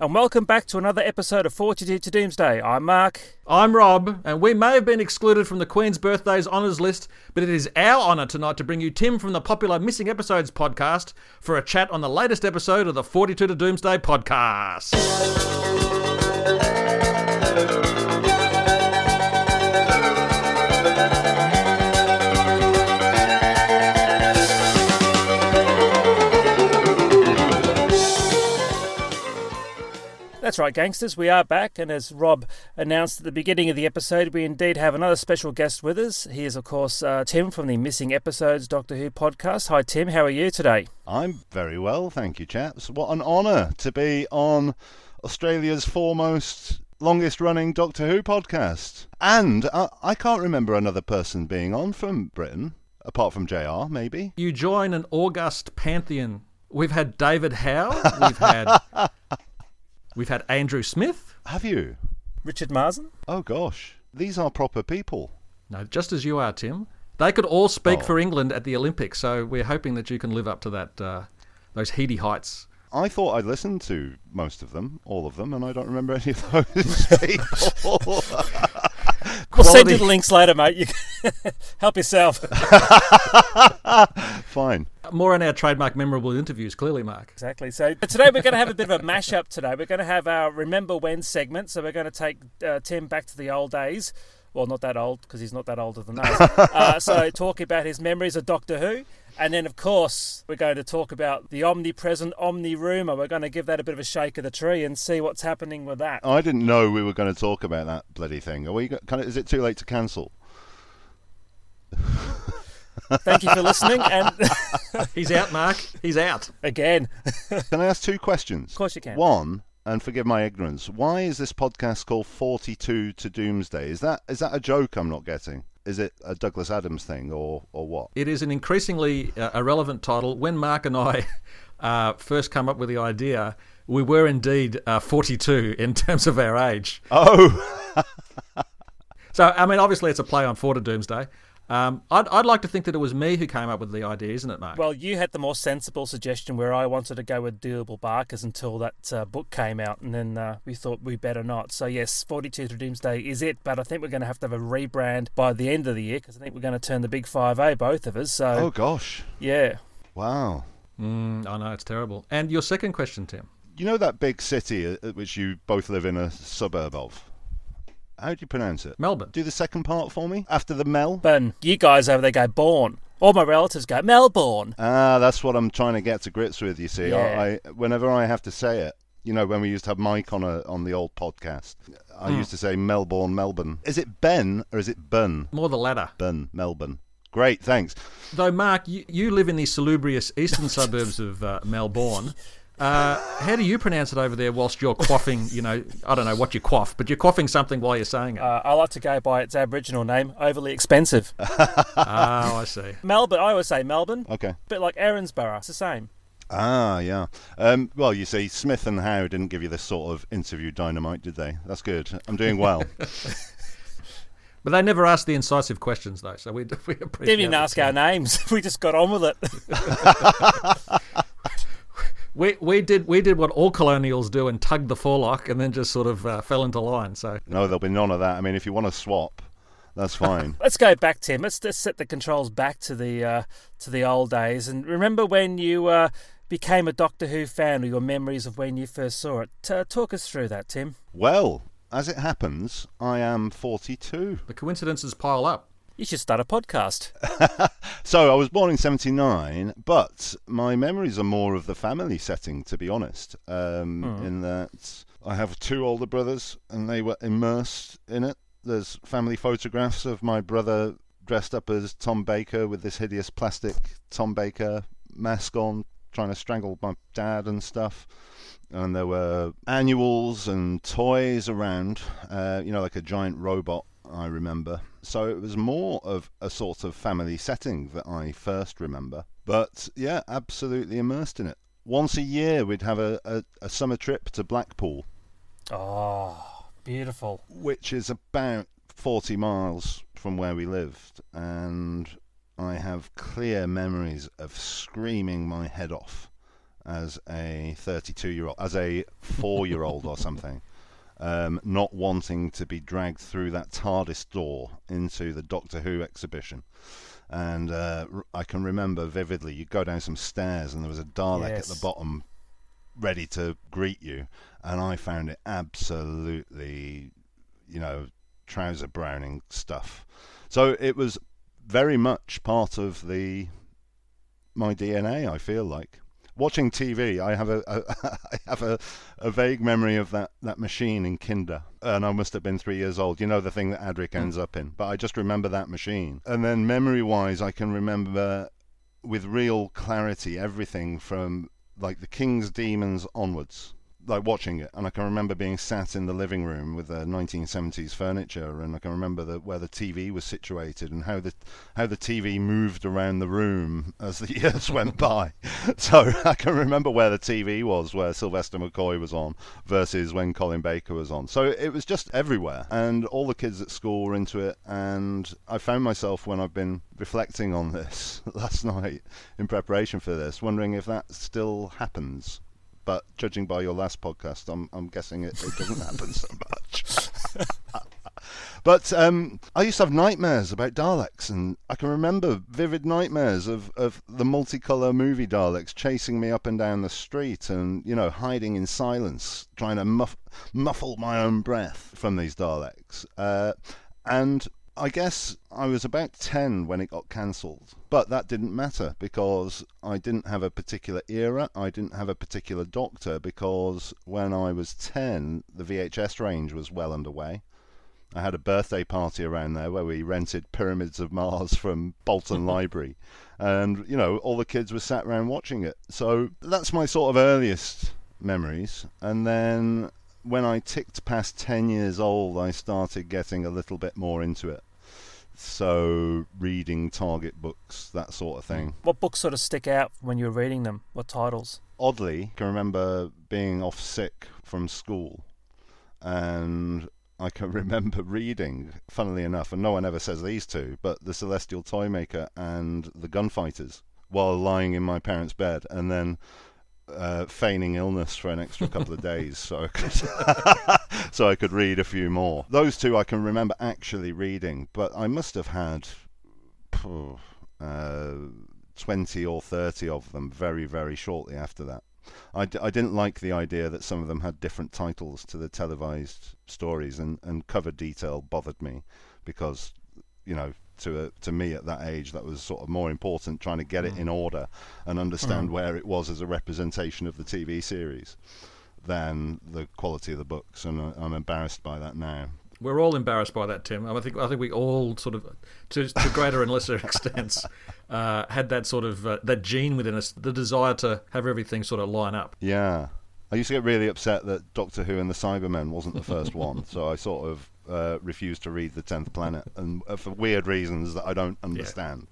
and welcome back to another episode of 42 to Doomsday. I'm Mark. I'm Rob, and we may have been excluded from the Queen's Birthdays Honours list, but it is our honour tonight to bring you Tim from the popular Missing Episodes podcast for a chat on the latest episode of the 42 to Doomsday podcast. That's right, gangsters. We are back, and as Rob announced at the beginning of the episode, we indeed have another special guest with us. He is, of course, uh, Tim from the Missing Episodes Doctor Who podcast. Hi, Tim. How are you today? I'm very well, thank you, chaps. What an honour to be on Australia's foremost, longest running Doctor Who podcast. And uh, I can't remember another person being on from Britain, apart from JR, maybe. You join an august pantheon. We've had David Howe, we've had we've had Andrew Smith. Have you? Richard Marson? Oh, gosh. These are proper people. No, just as you are, Tim. They could all speak Oh. for England at the Olympics, so we're hoping that you can live up to that uh, those heady heights. I thought I'd listened to most of them, all of them, and I don't remember any of those people. We'll send you the links later, mate. You help yourself. Fine. More on our trademark memorable interviews, clearly, Mark. Exactly. So but today we're going to have a bit of a mashup. Today we're going to have our Remember When segment. So we're going to take uh, Tim back to the old days. Well, not that old because he's not that older than us. uh, so talk about his memories of Doctor Who, and then of course we're going to talk about the omnipresent Omni Rumor. We're going to give that a bit of a shake of the tree and see what's happening with that. I didn't know we were going to talk about that bloody thing. Are we? Kind of, is it too late to cancel? Thank you for listening, and He's out, Mark. He's out. again, Can I ask two questions? of course you can. One, and forgive my ignorance, why is this podcast called 42 to Doomsday? Is that is that a joke I'm not getting? Is it a Douglas Adams thing or, or what? It is an increasingly uh, irrelevant title. When Mark and I uh, first come up with the idea, we were indeed uh, 42 in terms of our age. Oh, So, I mean, obviously, it's a play on Four to Doomsday. Um, I'd, I'd like to think that it was me who came up with the idea, isn't it, Mark? Well, you had the more sensible suggestion where I wanted to go with Doable Barkers until that uh, book came out, and then uh, we thought we better not. So, yes, 42 to Doomsday is it, but I think we're going to have to have a rebrand by the end of the year because I think we're going to turn the big five a both of us. So, oh gosh, yeah. wow. mm, I know, it's terrible. And your second question, Tim? You know that big city uh, which you both live in a suburb of? How do you pronounce it? Melbourne. Do the second part for me after the Mel. Ben, you guys over there go born. All my relatives go Melbourne. Ah, that's what I'm trying to get to grips with. You see, Yeah. I, I whenever I have to say it, you know, when we used to have Mike on a on the old podcast, I used to say Melbourne, Melbourne. Is it Ben or is it Bun? More the latter. Bun, Melbourne. Great, thanks. Though, Mark, you, you live in the salubrious eastern suburbs of uh, Melbourne. Uh, how do you pronounce it over there whilst you're quaffing, you know, I don't know what you quaff, but you're quaffing something while you're saying it? Uh, I like to go by its Aboriginal name, overly expensive. oh, I see. Melbourne, I always say Melbourne, Okay. bit like Erinsborough, it's the same. Ah, yeah. Um, well, you see, Smith and Howe didn't give you this sort of interview dynamite, did they? That's good. I'm doing well. But they never asked the incisive questions, though, so we, we appreciate Didn't even ask our names. We just got on with it. We, we did we did what all colonials do and tugged the forelock and then just sort of uh, fell into line. So no, there'll be none of that. I mean, if you want to swap, that's fine. Let's go back, Tim. Let's just set the controls back to the uh, to the old days. And remember when you uh, became a Doctor Who fan, or your memories of when you first saw it. Uh, talk us through that, Tim. well, as it happens, I am 42. the coincidences pile up. You should start a podcast. So I was born in '79, but my memories are more of the family setting, to be honest. Um, In that I have two older brothers, and they were immersed in it. There's family photographs of my brother dressed up as Tom Baker with this hideous plastic Tom Baker mask on, trying to strangle my dad and stuff. And there were annuals and toys around, uh, you know, like a giant robot. I remember. So it was more of a sort of family setting that I first remember. But yeah, absolutely immersed in it. Once a year, we'd have a, a, a summer trip to Blackpool, Oh, beautiful. which is about 40 miles from where we lived. And I have clear memories of screaming my head off as a 32 year old, as a four year old or something, um, not wanting to be dragged through that TARDIS door into the Doctor Who exhibition. And uh, I can remember vividly, you go down some stairs and there was a Dalek at the bottom ready to greet you. And I found it absolutely, you know, trouser browning stuff. So it was very much part of the my DNA. I feel like watching TV. I have a, a I have a, a vague memory of that, that machine in Kinda, and I must have been three years old. You know the thing that Adric ends up in, but I just remember that machine. And then memory wise, I can remember with real clarity everything from like the King's Demons onwards. Like watching it, and I can remember being sat in the living room with the 1970s furniture, and I can remember the, where the TV was situated and how the how the TV moved around the room as the years went by. So I can remember where the TV was, where Sylvester McCoy was on, versus when Colin Baker was on. So it was just everywhere, and all the kids at school were into it. And I found myself when I've been reflecting on this last night in preparation for this, wondering if that still happens. But judging by your last podcast, I'm I'm guessing it, it doesn't happen so much. But um, I used to have nightmares about Daleks, and I can remember vivid nightmares of, of the multicolour movie Daleks chasing me up and down the street, and you know, hiding in silence, trying to muff, muffle my own breath from these Daleks. Uh, and I guess I was about 10 when it got cancelled. But that didn't matter because I didn't have a particular era, I didn't have a particular doctor, because when I was 10, the VHS range was well underway. I had a birthday party around there where we rented Pyramids of Mars from Bolton Library. And, you know, all the kids were sat around watching it. So that's my sort of earliest memories. And then when I ticked past 10 years old, I started getting a little bit more into it. So reading target books, that sort of thing. What books sort of stick out when you were reading them? What titles? Oddly, I can remember being off sick from school and I can remember reading, funnily enough, and no one ever says these two, but The Celestial Toymaker and The Gunfighters while lying in my parents' bed and then uh, feigning illness for an extra couple of days so I could so I could read a few more. Those two I can remember actually reading, but I must have had uh, 20 or 30 of them very, very shortly after that. I, d- I didn't like the idea that some of them had different titles to the televised stories, and, and cover detail bothered me because, you know, to a, to me at that age, that was sort of more important trying to get it in order and understand where it was as a representation of the TV series than the quality of the books, and I, I'm embarrassed by that now. We're all embarrassed by that, Tim. I think I think we all sort of, to, to greater and lesser extents, uh, had that sort of uh, that gene within us, the desire to have everything sort of line up. Yeah. I used to get really upset that Doctor Who and the Cybermen wasn't the first one, so I sort of uh, refused to read the Tenth Planet, and uh, for weird reasons that I don't understand.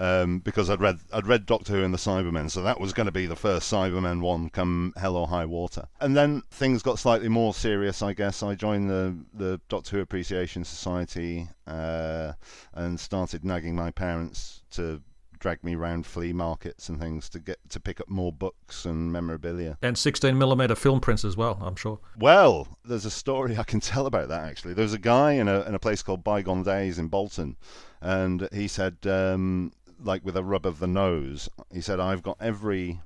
Um, because I'd read I'd read Doctor Who and the Cybermen, so that was going to be the first Cybermen one, come hell or high water. And then things got slightly more serious, I guess. I joined the the Doctor Who Appreciation Society uh, and started nagging my parents to drag me around flea markets and things to get to pick up more books and memorabilia. And 16 millimeter film prints as well, I'm sure. Well, there's a story I can tell about that actually. There was a guy in a in a place called Bygone Days in Bolton, and he said, um, like with a rub of the nose, he said, "I've got every."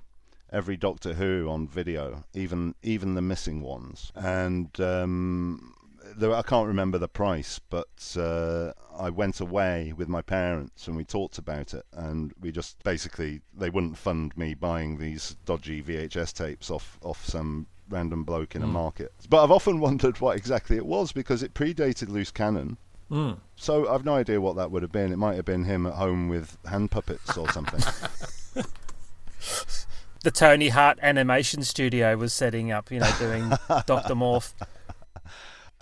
Every Doctor Who on video, even even the missing ones, and um, there, I can't remember the price, but uh, I went away with my parents and we talked about it, and we just basically they wouldn't fund me buying these dodgy VHS tapes off off some random bloke in a market. But I've often wondered what exactly it was because it predated Loose Cannon. Mm. So I've no idea what that would have been. It might have been him at home with hand puppets or something. The Tony Hart Animation Studio was setting up, you know, doing Doctor Morph.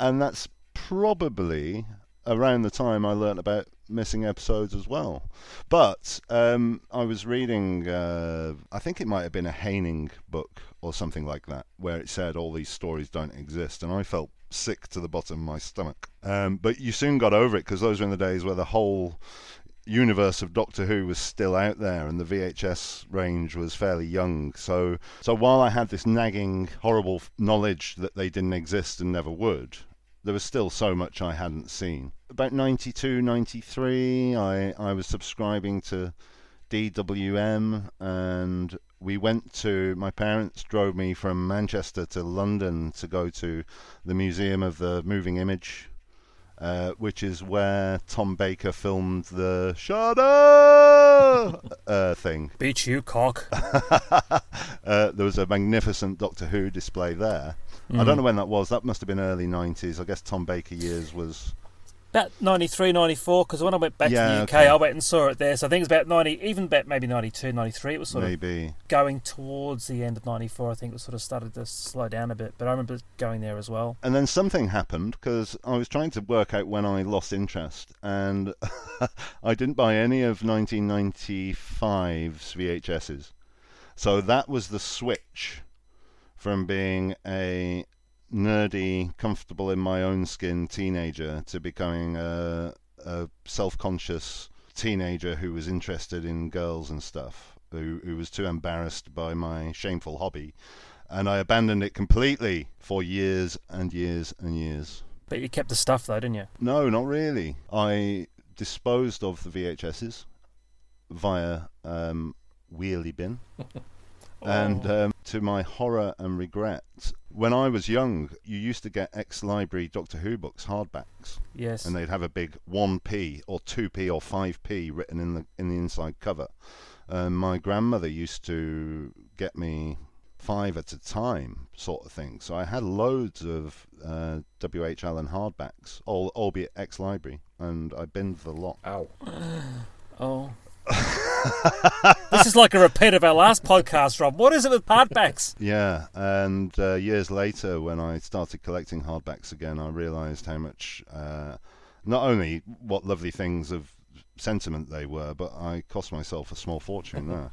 And that's probably around the time I learnt about missing episodes as well. But um, I was reading, uh, I think it might have been a Haining book or something like that, where it said all these stories don't exist, and I felt sick to the bottom of my stomach. Um, but you soon got over it because those were in the days where the whole universe of Doctor Who was still out there, and the VHS range was fairly young. So, so while I had this nagging, horrible knowledge that they didn't exist and never would, there was still so much I hadn't seen. About 92, 93, I, I was subscribing to DWM, and we went to. My parents drove me from Manchester to London to go to the Museum of the Moving Image uh, which is where Tom Baker filmed the Shada uh, thing. Beat you, cock. uh, there was a magnificent Doctor Who display there. Mm. I don't know when that was. That must have been early 90s. I guess Tom Baker years was about 93, 94, because when I went back yeah, to the UK, okay. I went and saw it there. So I think it's about 90, even about maybe 92, 93. It was sort maybe. of going towards the end of 94. I think it sort of started to slow down a bit. But I remember going there as well. And then something happened because I was trying to work out when I lost interest. And I didn't buy any of 1995's VHSs. So that was the switch from being a nerdy, comfortable in my own skin teenager to becoming a, a self-conscious teenager who was interested in girls and stuff, who, who was too embarrassed by my shameful hobby. And I abandoned it completely for years and years and years. But you kept the stuff though, didn't you? No, not really. I disposed of the VHSs via um, wheelie bin. And oh. um, to my horror and regret, when I was young, you used to get ex library Doctor Who books, hardbacks. Yes. And they'd have a big 1p or 2p or 5p written in the in the inside cover. Um, my grandmother used to get me five at a time, sort of thing. So I had loads of uh, W.H. Allen hardbacks, all, albeit ex library, and I binned the lot. Ow. oh. this is like a repeat of our last podcast, Rob. What is it with hardbacks? Yeah, and uh, years later, when I started collecting hardbacks again, I realised how much, uh, not only what lovely things of sentiment they were, but I cost myself a small fortune there.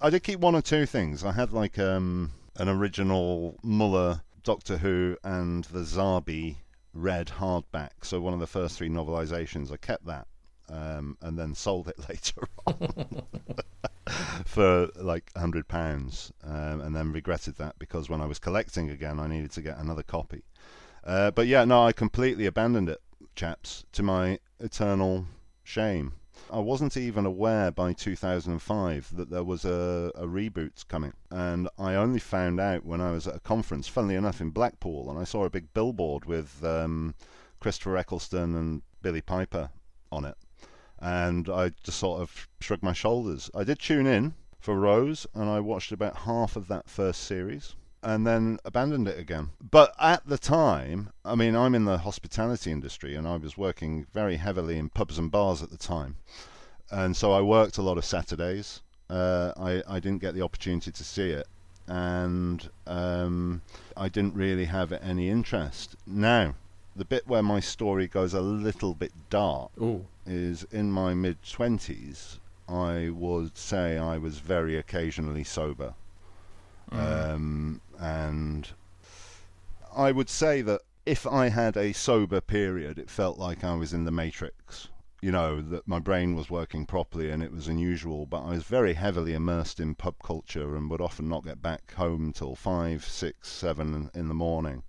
I did keep one or two things. I had like um, an original Muller Doctor Who and the Zarbi red hardback, so one of the first three novelizations. I kept that um, and then sold it later on for like hundred pounds, um, and then regretted that because when I was collecting again, I needed to get another copy. Uh, but yeah, no, I completely abandoned it, chaps, to my eternal shame. I wasn't even aware by 2005 that there was a, a reboot coming, and I only found out when I was at a conference, funnily enough, in Blackpool, and I saw a big billboard with um, Christopher Eccleston and Billie Piper on it and I just sort of shrugged my shoulders. I did tune in for Rose, and I watched about half of that first series and then abandoned it again. But at the time, I mean, I'm in the hospitality industry and I was working very heavily in pubs and bars at the time. And so I worked a lot of Saturdays. Uh, I, I didn't get the opportunity to see it. And um, I didn't really have any interest. Now, the bit where my story goes a little bit dark Ooh. Is in my mid 20s. I would say I was very occasionally sober. Mm. Um, and I would say that if I had a sober period, it felt like I was in the Matrix. You know, that my brain was working properly and it was unusual, but I was very heavily immersed in pub culture and would often not get back home till five, six, seven in the morning.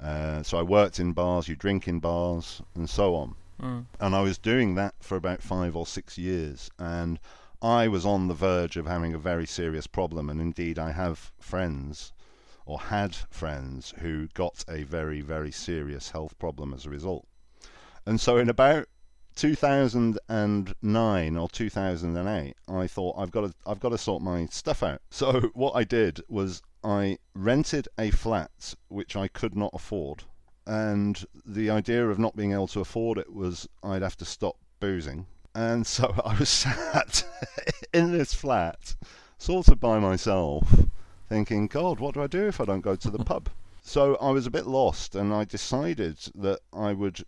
Uh, so I worked in bars, you drink in bars, and so on. Mm. And I was doing that for about five or six years. And I was on the verge of having a very serious problem. And indeed, I have friends, or had friends, who got a very, very serious health problem as a result. And so, in about 2009 or 2008, I thought I've got to I've got to sort my stuff out. So what I did was I rented a flat which I could not afford, and the idea of not being able to afford it was I'd have to stop boozing. And so I was sat in this flat, sort of by myself, thinking, God, what do I do if I don't go to the pub? So I was a bit lost, and I decided that I would,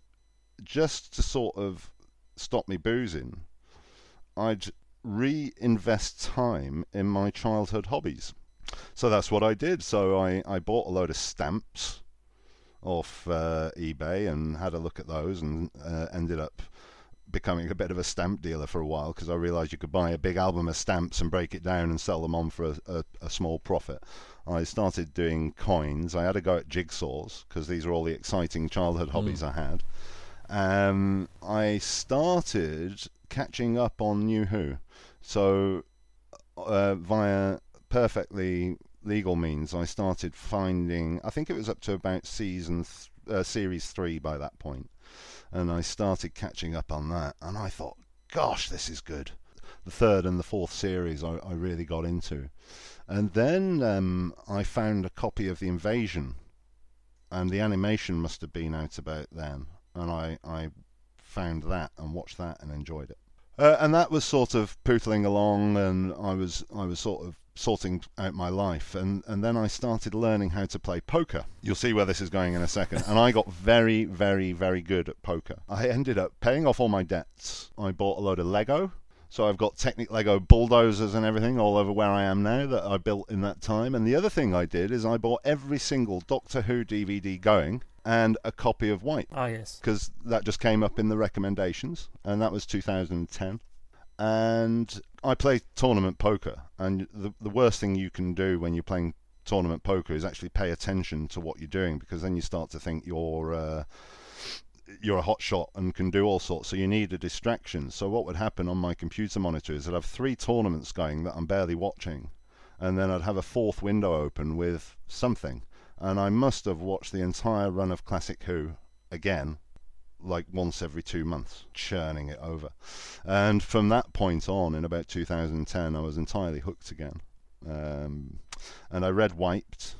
just to sort of stop me boozing, I'd reinvest time in my childhood hobbies. So that's what I did. So I, I bought a load of stamps off uh, eBay and had a look at those and uh, ended up becoming a bit of a stamp dealer for a while because I realised you could buy a big album of stamps and break it down and sell them on for a, a, a small profit. I started doing coins. I had to go at jigsaws because these are all the exciting childhood hobbies I had. Um, I started catching up on New Who. So, uh, via perfectly legal means, I started finding. I think it was up to about season th- uh, series three by that point, and I started catching up on that. And I thought, gosh, this is good. The third and the fourth series I, I really got into, and then um, I found a copy of the Invasion, and the animation must have been out about then, and I I found that and watched that and enjoyed it. Uh, and that was sort of pootling along, and I was I was sort of sorting out my life, and and then I started learning how to play poker. You'll see where this is going in a second. And I got very very very good at poker. I ended up paying off all my debts. I bought a load of Lego. So I've got Technic Lego bulldozers and everything all over where I am now that I built in that time. And the other thing I did is I bought every single Doctor Who DVD going and a copy of Wiped Ah, yes. because that just came up in the recommendations, and that was 2010. And I play tournament poker, and the the worst thing you can do when you're playing tournament poker is actually pay attention to what you're doing because then you start to think you're uh, you're a hot shot and can do all sorts. So you need a distraction. So what would happen on my computer monitor is I'd have three tournaments going that I'm barely watching, and then I'd have a fourth window open with something, and I must have watched the entire run of Classic Who again like once every two months, churning it over. And from that point on, in about 2010, I was entirely hooked again. Um, and I read Wiped,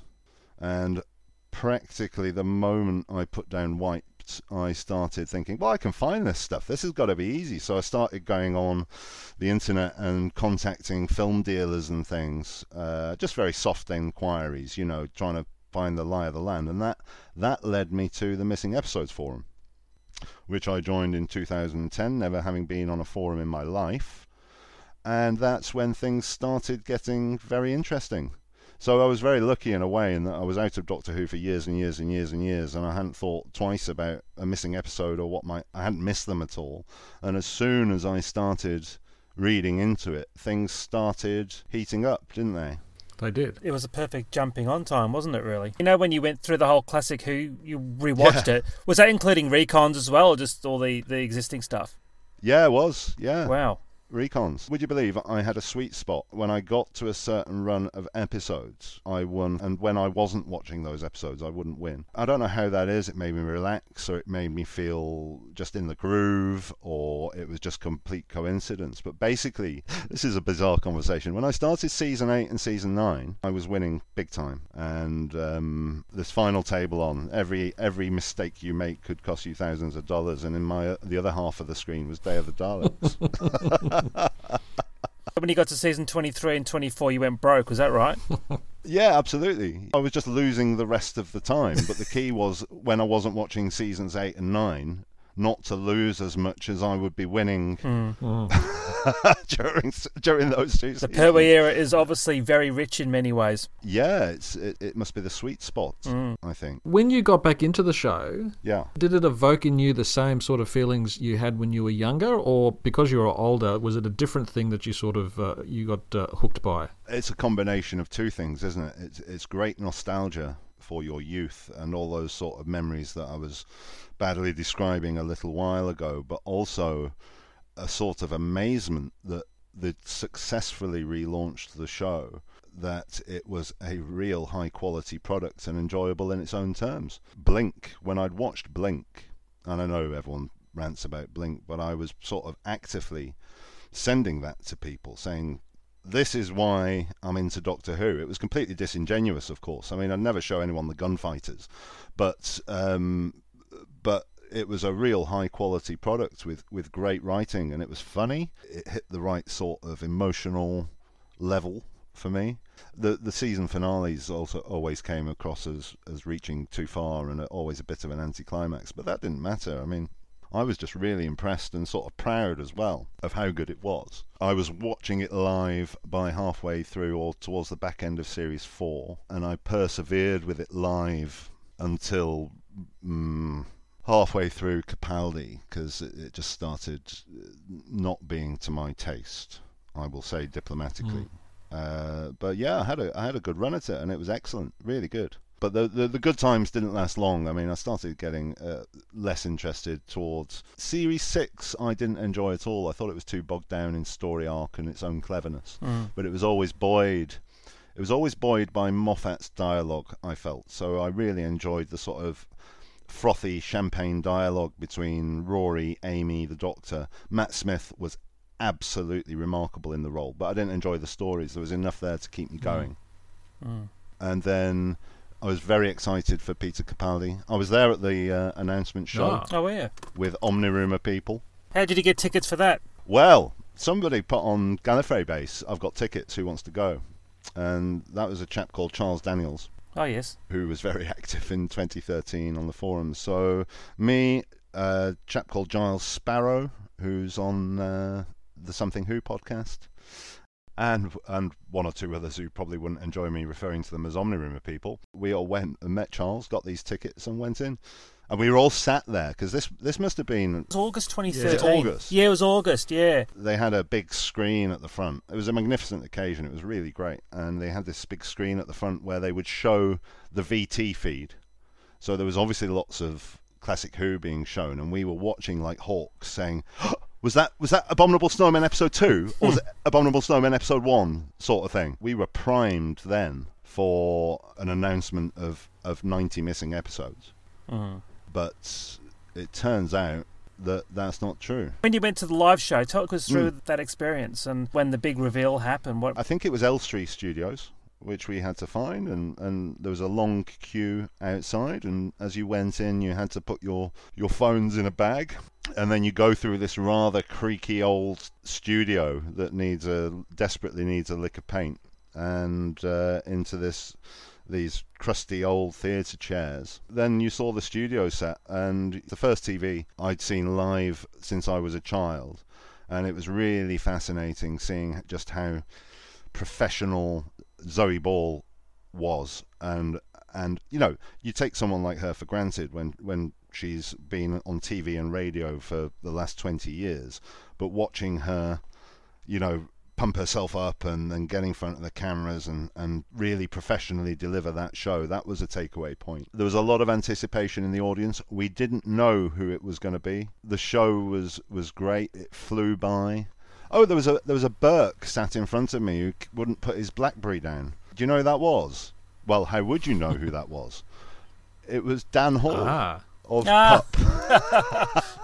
and practically the moment I put down Wiped, I started thinking, well, I can find this stuff. This has got to be easy. So I started going on the internet and contacting film dealers and things, uh, just very soft inquiries, you know, trying to find the lie of the land. And that, that led me to the Missing Episodes Forum which I joined in 2010, never having been on a forum in my life. And that's when things started getting very interesting. So I was very lucky in a way in that I was out of Doctor Who for years and years and years and years, and I hadn't thought twice about a missing episode or what my I hadn't missed them at all. And as soon as I started reading into it, things started heating up, didn't they? They did. It was a perfect jumping on time, wasn't it, really? You know, when you went through the whole classic Who, you rewatched Yeah. it. Was that including recons as well, or just all the, the existing stuff? Yeah, it was. Yeah. Wow. Recons. Would you believe I had a sweet spot when I got to a certain run of episodes? I won, and when I wasn't watching those episodes, I wouldn't win. I don't know how that is. It made me relax, or it made me feel just in the groove, or it was just complete coincidence. But basically, this is a bizarre conversation. When I started season eight and season nine, I was winning big time, and um, this final table on every every mistake you make could cost you thousands of dollars, and in my the other half of the screen was Day of the Daleks. When you got to season 23 and 24, you went broke, was that right? Yeah, absolutely. I was just losing the rest of the time, but the key was when I wasn't watching seasons eight and nine, not to lose as much as I would be winning during during those two The seasons. Era is obviously very rich in many ways. Yeah, it's it, it must be the sweet spot. I think. When you got back into the show, Yeah. did it evoke in you the same sort of feelings you had when you were younger, or because you were older, was it a different thing that you sort of uh, you got uh, hooked by? It's a combination of two things, isn't it? It's it's great nostalgia for your youth and all those sort of memories that I was badly describing a little while ago, but also a sort of amazement that they'd successfully relaunched the show, that it was a real high quality product and enjoyable in its own terms. Blink, when I'd watched Blink, and I know everyone rants about Blink, but I was sort of actively sending that to people, saying, this is why I'm into Doctor Who. It was completely disingenuous, of course. I mean, I'd never show anyone the gunfighters, but um, it was a real high quality product with with great writing, and it was funny. It hit the right sort of emotional level for me. The the season finales also always came across as as reaching too far and always a bit of an anticlimax, but that didn't matter. I mean, I was just really impressed and sort of proud as well of how good it was. I was watching it live by halfway through or towards the back end of series four, and I persevered with it live until mm, halfway through Capaldi because it, it just started uh, not being to my taste. I will say diplomatically. Uh, but yeah, I had a I had a good run at it, and it was excellent, really good. But the, the, the good times didn't last long. I mean, I started getting uh, less interested towards Series Six. I didn't enjoy at all. I thought it was too bogged down in story arc and its own cleverness. But it was always buoyed. It was always buoyed by Moffat's dialogue. I felt so. I really enjoyed the sort of frothy champagne dialogue between Rory, Amy, the Doctor. Matt Smith was absolutely remarkable in the role, but I didn't enjoy the stories. There was enough there to keep me going. And then I was very excited for Peter Capaldi. I was there at the uh, announcement show Ah. Oh yeah. with Omnirumor people. How did you get tickets for that? Well, somebody put on Gallifrey base. I've got tickets. Who wants to go? And that was a chap called Charles Daniels Oh yes. who was very active in 2013 on the forums. So me, a chap called Giles Sparrow, who's on uh, the Something Who podcast, and and one or two others who probably wouldn't enjoy me referring to them as Omnirumor people. We all went and met Charles, got these tickets, and went in. And we were all sat there because this this must have been It was August 2013. Is it August? Yeah, it was August. Yeah. they had a big screen at the front. It was a magnificent occasion. It was really great. And they had this big screen at the front where they would show the VT feed. So there was obviously lots of classic Who being shown, and we were watching like hawks, saying, "Was that was that Abominable Snowman episode two, hmm. or was it Abominable Snowman episode one?" Sort of thing. We were primed then for an announcement of of ninety missing episodes, uh-huh. But it turns out that that's not true. When you went to the live show, talk us through Hmm. that experience and when the big reveal happened. What? I think it was Elstree Studios, which we had to find, and, and there was a long queue outside. And as you went in, you had to put your, your phones in a bag, and then you go through this rather creaky old studio that needs a desperately needs a lick of paint, and uh, into this these crusty old theatre chairs. Then you saw the studio set, and the first TV I'd seen live since I was a child, and it was really fascinating seeing just how professional Zoe Ball was, and and you know you take someone like her for granted when when she's been on TV and radio for the last twenty years, but watching her, you know. Pump herself up and, and get in front of the cameras and, and really professionally deliver that show. That was a takeaway point. There was a lot of anticipation in the audience. We didn't know who it was going to be. The show was, was great. It flew by. Oh, there was a there was a Burke sat in front of me who wouldn't put his BlackBerry down. Do you know who that was? Well, how would you know who that was? It was Dan Hall Ah. of Ah. Pup.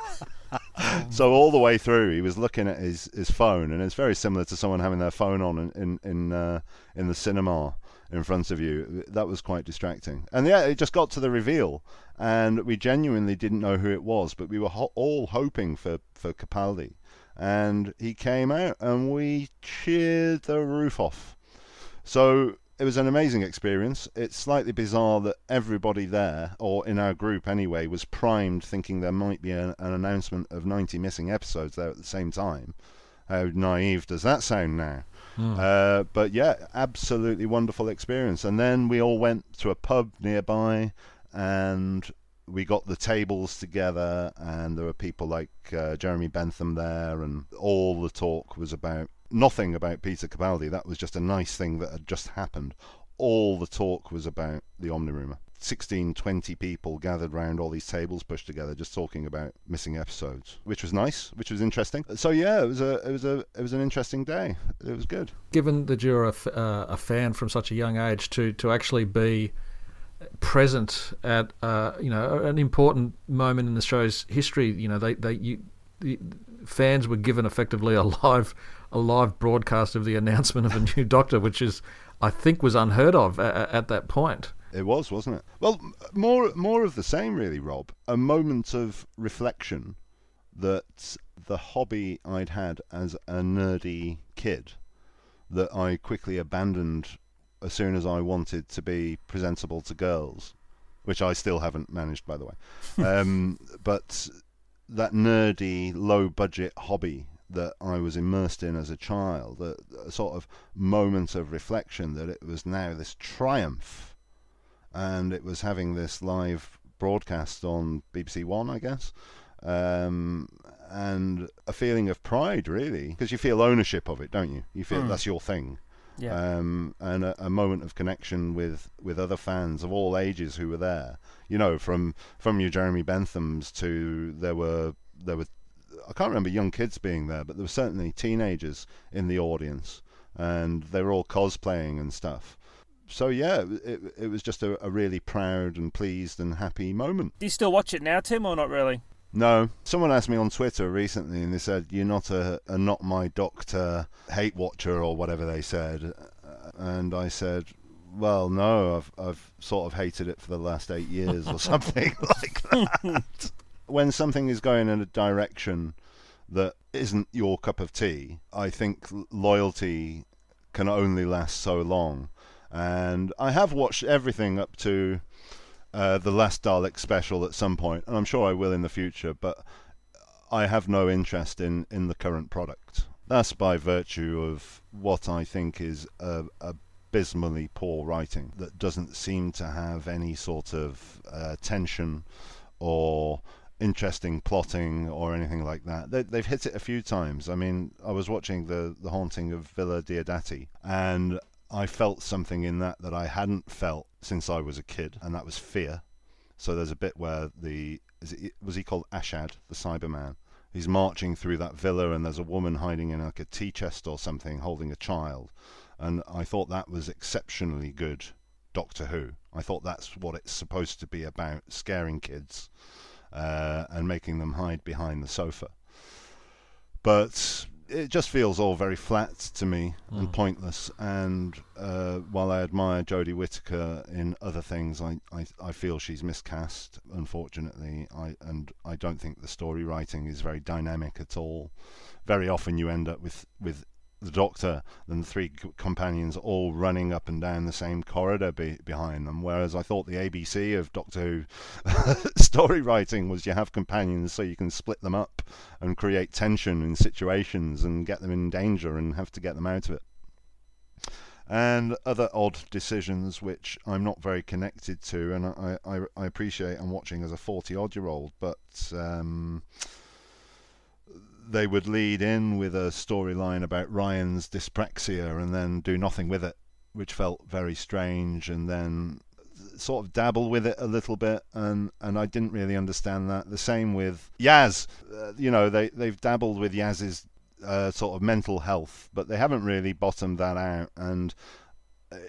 so all the way through, he was looking at his, his phone, and it's very similar to someone having their phone on in in in, uh, in the cinema in front of you. That was quite distracting. And yeah, it just got to the reveal, and we genuinely didn't know who it was, but we were ho- all hoping for for Capaldi, and he came out, and we cheered the roof off. So it was an amazing experience. It's slightly bizarre that everybody there, or in our group anyway, was primed thinking there might be an, an announcement of 90 missing episodes there at the same time. How naive does that sound now? Uh, but yeah, absolutely wonderful experience. And then we all went to a pub nearby and we got the tables together, and there were people like uh, Jeremy Bentham there, and all the talk was about nothing about Peter Capaldi. That was just a nice thing that had just happened. All the talk was about the Omnirumor. 16, 20 people gathered round all these tables pushed together, just talking about missing episodes, which was nice, which was interesting. So yeah, it was a, it was a, it was an interesting day. It was good. Given that you're a, uh, a fan from such a young age, to to actually be present at uh, you know an important moment in the show's history, you know they they you the fans were given effectively a live a live broadcast of the announcement of a new Doctor, which is I think was unheard of at, at that point. It was, wasn't it? Well, more more of the same, really, Rob. A moment of reflection that the hobby I'd had as a nerdy kid that I quickly abandoned as soon as I wanted to be presentable to girls, which I still haven't managed, by the way. um, but that nerdy, low budget hobby that I was immersed in as a child, a, a sort of moment of reflection that it was now this triumph and it was having this live broadcast on BBC One, I guess. Um, and a feeling of pride, really, because you feel ownership of it, don't you? You feel Mm. that's your thing Yeah. um, and a, a moment of connection with, with other fans of all ages who were there. You know, from from your Jeremy Benthams to there were there were I can't remember young kids being there, but there were certainly teenagers in the audience, and they were all cosplaying and stuff. So yeah, it it was just a, a really proud and pleased and happy moment. Do you still watch it now, Tim, or not really? No, someone asked me on Twitter recently, and they said you're not a, a not my doctor hate watcher or whatever they said, and I said, well, no, I've I've sort of hated it for the last eight years or something like that. When something is going in a direction that isn't your cup of tea, I think loyalty can only last so long, and I have watched everything up to uh, the last Dalek special at some point, and I'm sure I will in the future, but I have no interest in, in the current product. That's by virtue of what I think is a, abysmally poor writing that doesn't seem to have any sort of uh, tension or interesting plotting or anything like that. They, they've hit it a few times. I mean, I was watching the, the haunting of Villa Diodati, and I felt something in that that I hadn't felt since I was a kid, and that was fear. So there's a bit where the it, was he called Ashad, the Cyberman? He's marching through that villa, and there's a woman hiding in like a tea chest or something, holding a child. And I thought that was exceptionally good Doctor Who. I thought that's what it's supposed to be about, scaring kids uh, and making them hide behind the sofa. But it just feels all very flat to me and pointless. And uh, while I admire Jodie Whittaker in other things, I, I, I feel she's miscast. Unfortunately, I and I don't think the story writing is very dynamic at all. Very often, you end up with with the Doctor and the three companions all running up and down the same corridor be, behind them. Whereas I thought the ABC of Doctor Who story writing was you have companions so you can split them up and create tension in situations and get them in danger and have to get them out of it. And other odd decisions which I'm not very connected to, and I, I, I appreciate I'm watching as a 40 odd year old, but um, they would lead in with a storyline about Ryan's dyspraxia and then do nothing with it, which felt very strange, and then sort of dabble with it a little bit, and, and I didn't really understand that. The same with Yaz, uh, you know, they they've dabbled with Yaz's uh, sort of mental health, but they haven't really bottomed that out, and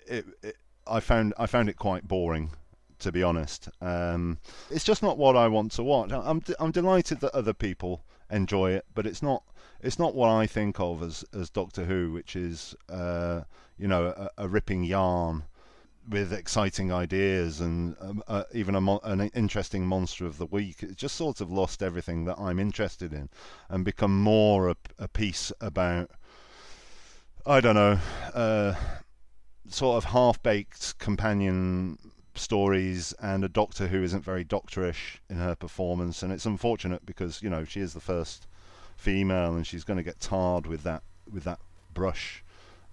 it, it I found I found it quite boring to be honest. Um, it's just not what I want to watch. I'm I'm delighted that other people enjoy it, but it's not it's not what I think of as as Doctor Who, which is uh, you know a, a ripping yarn with exciting ideas and um, uh, even a mon- an interesting monster of the week. It's just sort of lost everything that I'm interested in and become more a, a piece about I don't know. Uh, sort of half-baked companion stories and a doctor who isn't very doctorish in her performance. And it's unfortunate because you know she is the first female and she's going to get tarred with that with that brush.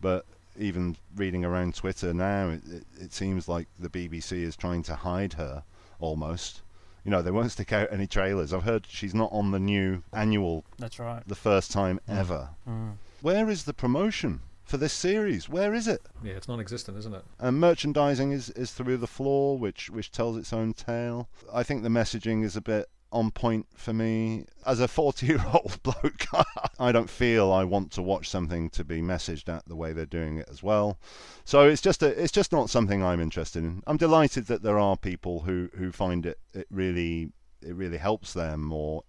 But even reading around Twitter now it, it, it seems like the BBC is trying to hide her almost. You know they won't stick out any trailers. I've heard she's not on the new annual That's right. the first time ever. Mm. where is the promotion for this series where is it Yeah, it's non-existent, isn't it? and merchandising is, is through the floor, which which tells its own tale. I think the messaging is a bit on point for me. As a 40 year old bloke, I don't feel I want to watch something to be messaged at the way they're doing it as well. So it's just a, it's just not something I'm interested in. I'm delighted that there are people who, who find it, it really it really helps them or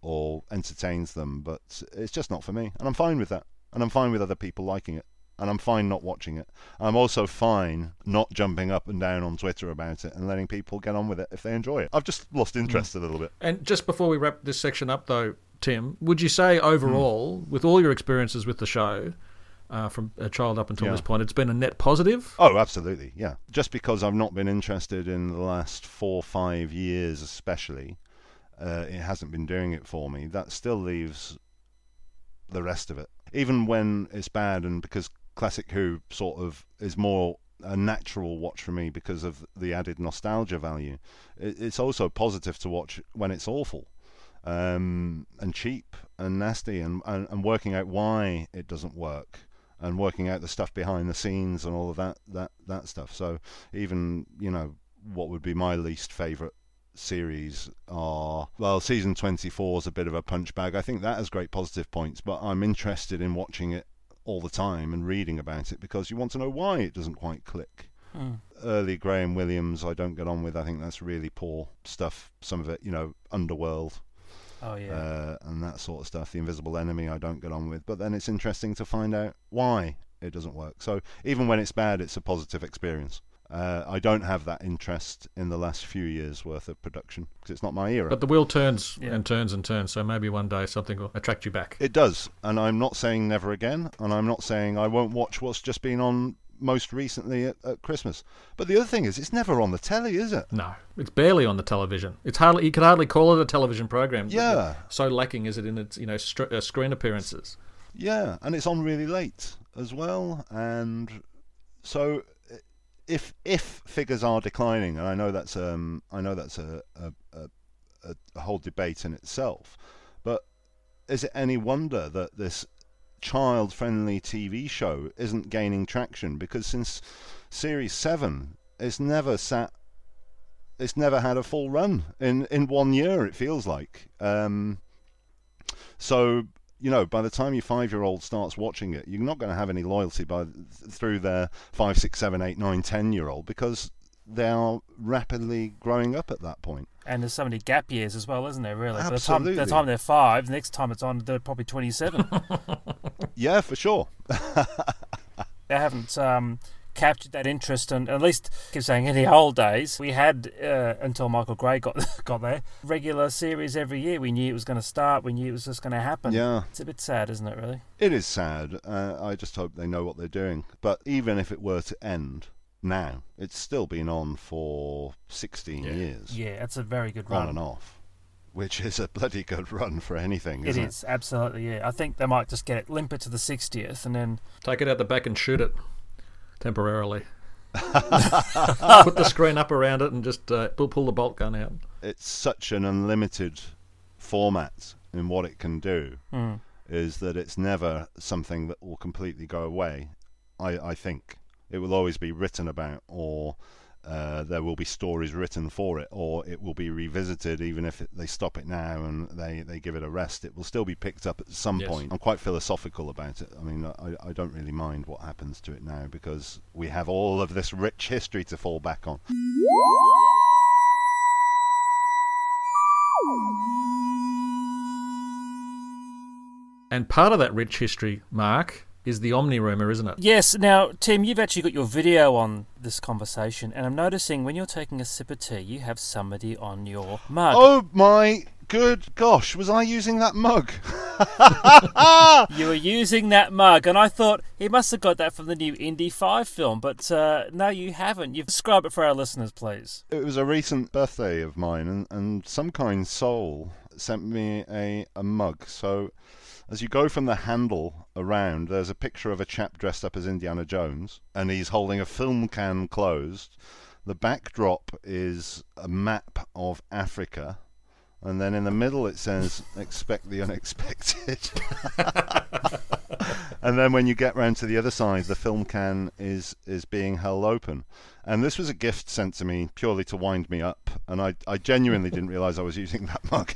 or entertains them, but it's just not for me, and I'm fine with that. And I'm fine with other people liking it and I'm fine not watching it. I'm also fine not jumping up and down on Twitter about it and letting people get on with it if they enjoy it. I've just lost interest a little bit. And just before we wrap this section up, though, Tim, would you say overall, with all your experiences with the show, uh, from a child up until Yeah. this point, it's been a net positive? Oh, absolutely, yeah. Just because I've not been interested in the last four, five years, especially, uh, it hasn't been doing it for me. That still leaves the rest of it. Even when it's bad, and because Classic Who sort of is more a natural watch for me because of the added nostalgia value. It, it's also positive to watch when it's awful um, and cheap and nasty, and, and and working out why it doesn't work and working out the stuff behind the scenes and all of that that that stuff. So even you know what would be my least favorite series are well season 24 is a bit of a punch bag i think that has great positive points but i'm interested in watching it all the time and reading about it because you want to know why it doesn't quite click Mm. early graham williams i don't get on with i think that's really poor stuff some of it you know underworld Oh yeah. uh, and that sort of stuff. The Invisible Enemy, I don't get on with, but then it's interesting to find out why it doesn't work. So even when it's bad, it's a positive experience. Uh, I don't have that interest in the last few years' worth of production because it's not my era. But the wheel turns Yeah. and turns and turns, so maybe one day something will attract you back. it does, and I'm not saying never again, and I'm not saying I won't watch what's just been on most recently at, at Christmas. But the other thing is, it's never on the telly, is it? No, it's barely on the television. It's hardly you could hardly call it a television program. Yeah. So lacking is it in its you know str- uh, screen appearances. Yeah, and it's on really late as well, and so i- if if figures are declining, and I know that's um I know that's a a, a, a- whole debate in itself, but is it any wonder that this child-friendly TV show isn't gaining traction? Because since series seven, it's never sat. It's never had a full run in in one year. It feels like. Um, so you know, by the time your five-year-old starts watching it, you're not going to have any loyalty by through their five, six, seven, eight, nine, ten-year-old because they are rapidly growing up at that point. and there's so many gap years as well, isn't there? Really. By the time, by the time they're five, the next time it's on, they're probably 27. Yeah, for sure. they haven't um, captured that interest, and at least I keep saying in the old days we had uh, until Michael Grade got got there regular series every year. We knew it was going to start. We knew it was just going to happen. Yeah, It's a bit sad, isn't it? Really. it is sad. Uh, I just hope they know what they're doing. But even if it were to end now, it's still been on for 16 Yeah. years, Yeah, it's a very good run on run. and off, which is a bloody good run for anything, It isn't is absolutely. Yeah, I think they might just get it limp it to the 60th, and then Take it out the back and shoot it temporarily. Put the screen up around it and just uh, pull, pull the bolt gun out. It's such an unlimited format in what it can do. mm, is that it's never something that will completely go away. I, I think it will always be written about, or uh, there will be stories written for it, or it will be revisited. Even if it, they stop it now and they, they give it a rest, it will still be picked up at some Yes. point. I'm quite philosophical about it. I mean, I, I don't really mind what happens to it now because we have all of this rich history to fall back on. And part of that rich history, Mark, is the Omni rumor, isn't it? yes. Now, Tim, you've actually got your video on this conversation, and I'm noticing when you're taking a sip of tea, you have somebody on your mug. Oh my good gosh, was I using that mug? You were using that mug, and I thought he must have got that from the new Indy 5 film, but uh, no, you haven't. You've described it for our listeners, please. It was a recent birthday of mine, and, and some kind soul sent me a, a mug. So, as you go from the handle around, there's a picture of a chap dressed up as Indiana Jones, and he's holding a film can closed. The backdrop is a map of Africa, and then in the middle it says, Expect the unexpected. and then when you get round to the other side, the film can is is being held open. And this was a gift sent to me purely to wind me up, and I, I genuinely didn't realise I was using that mug.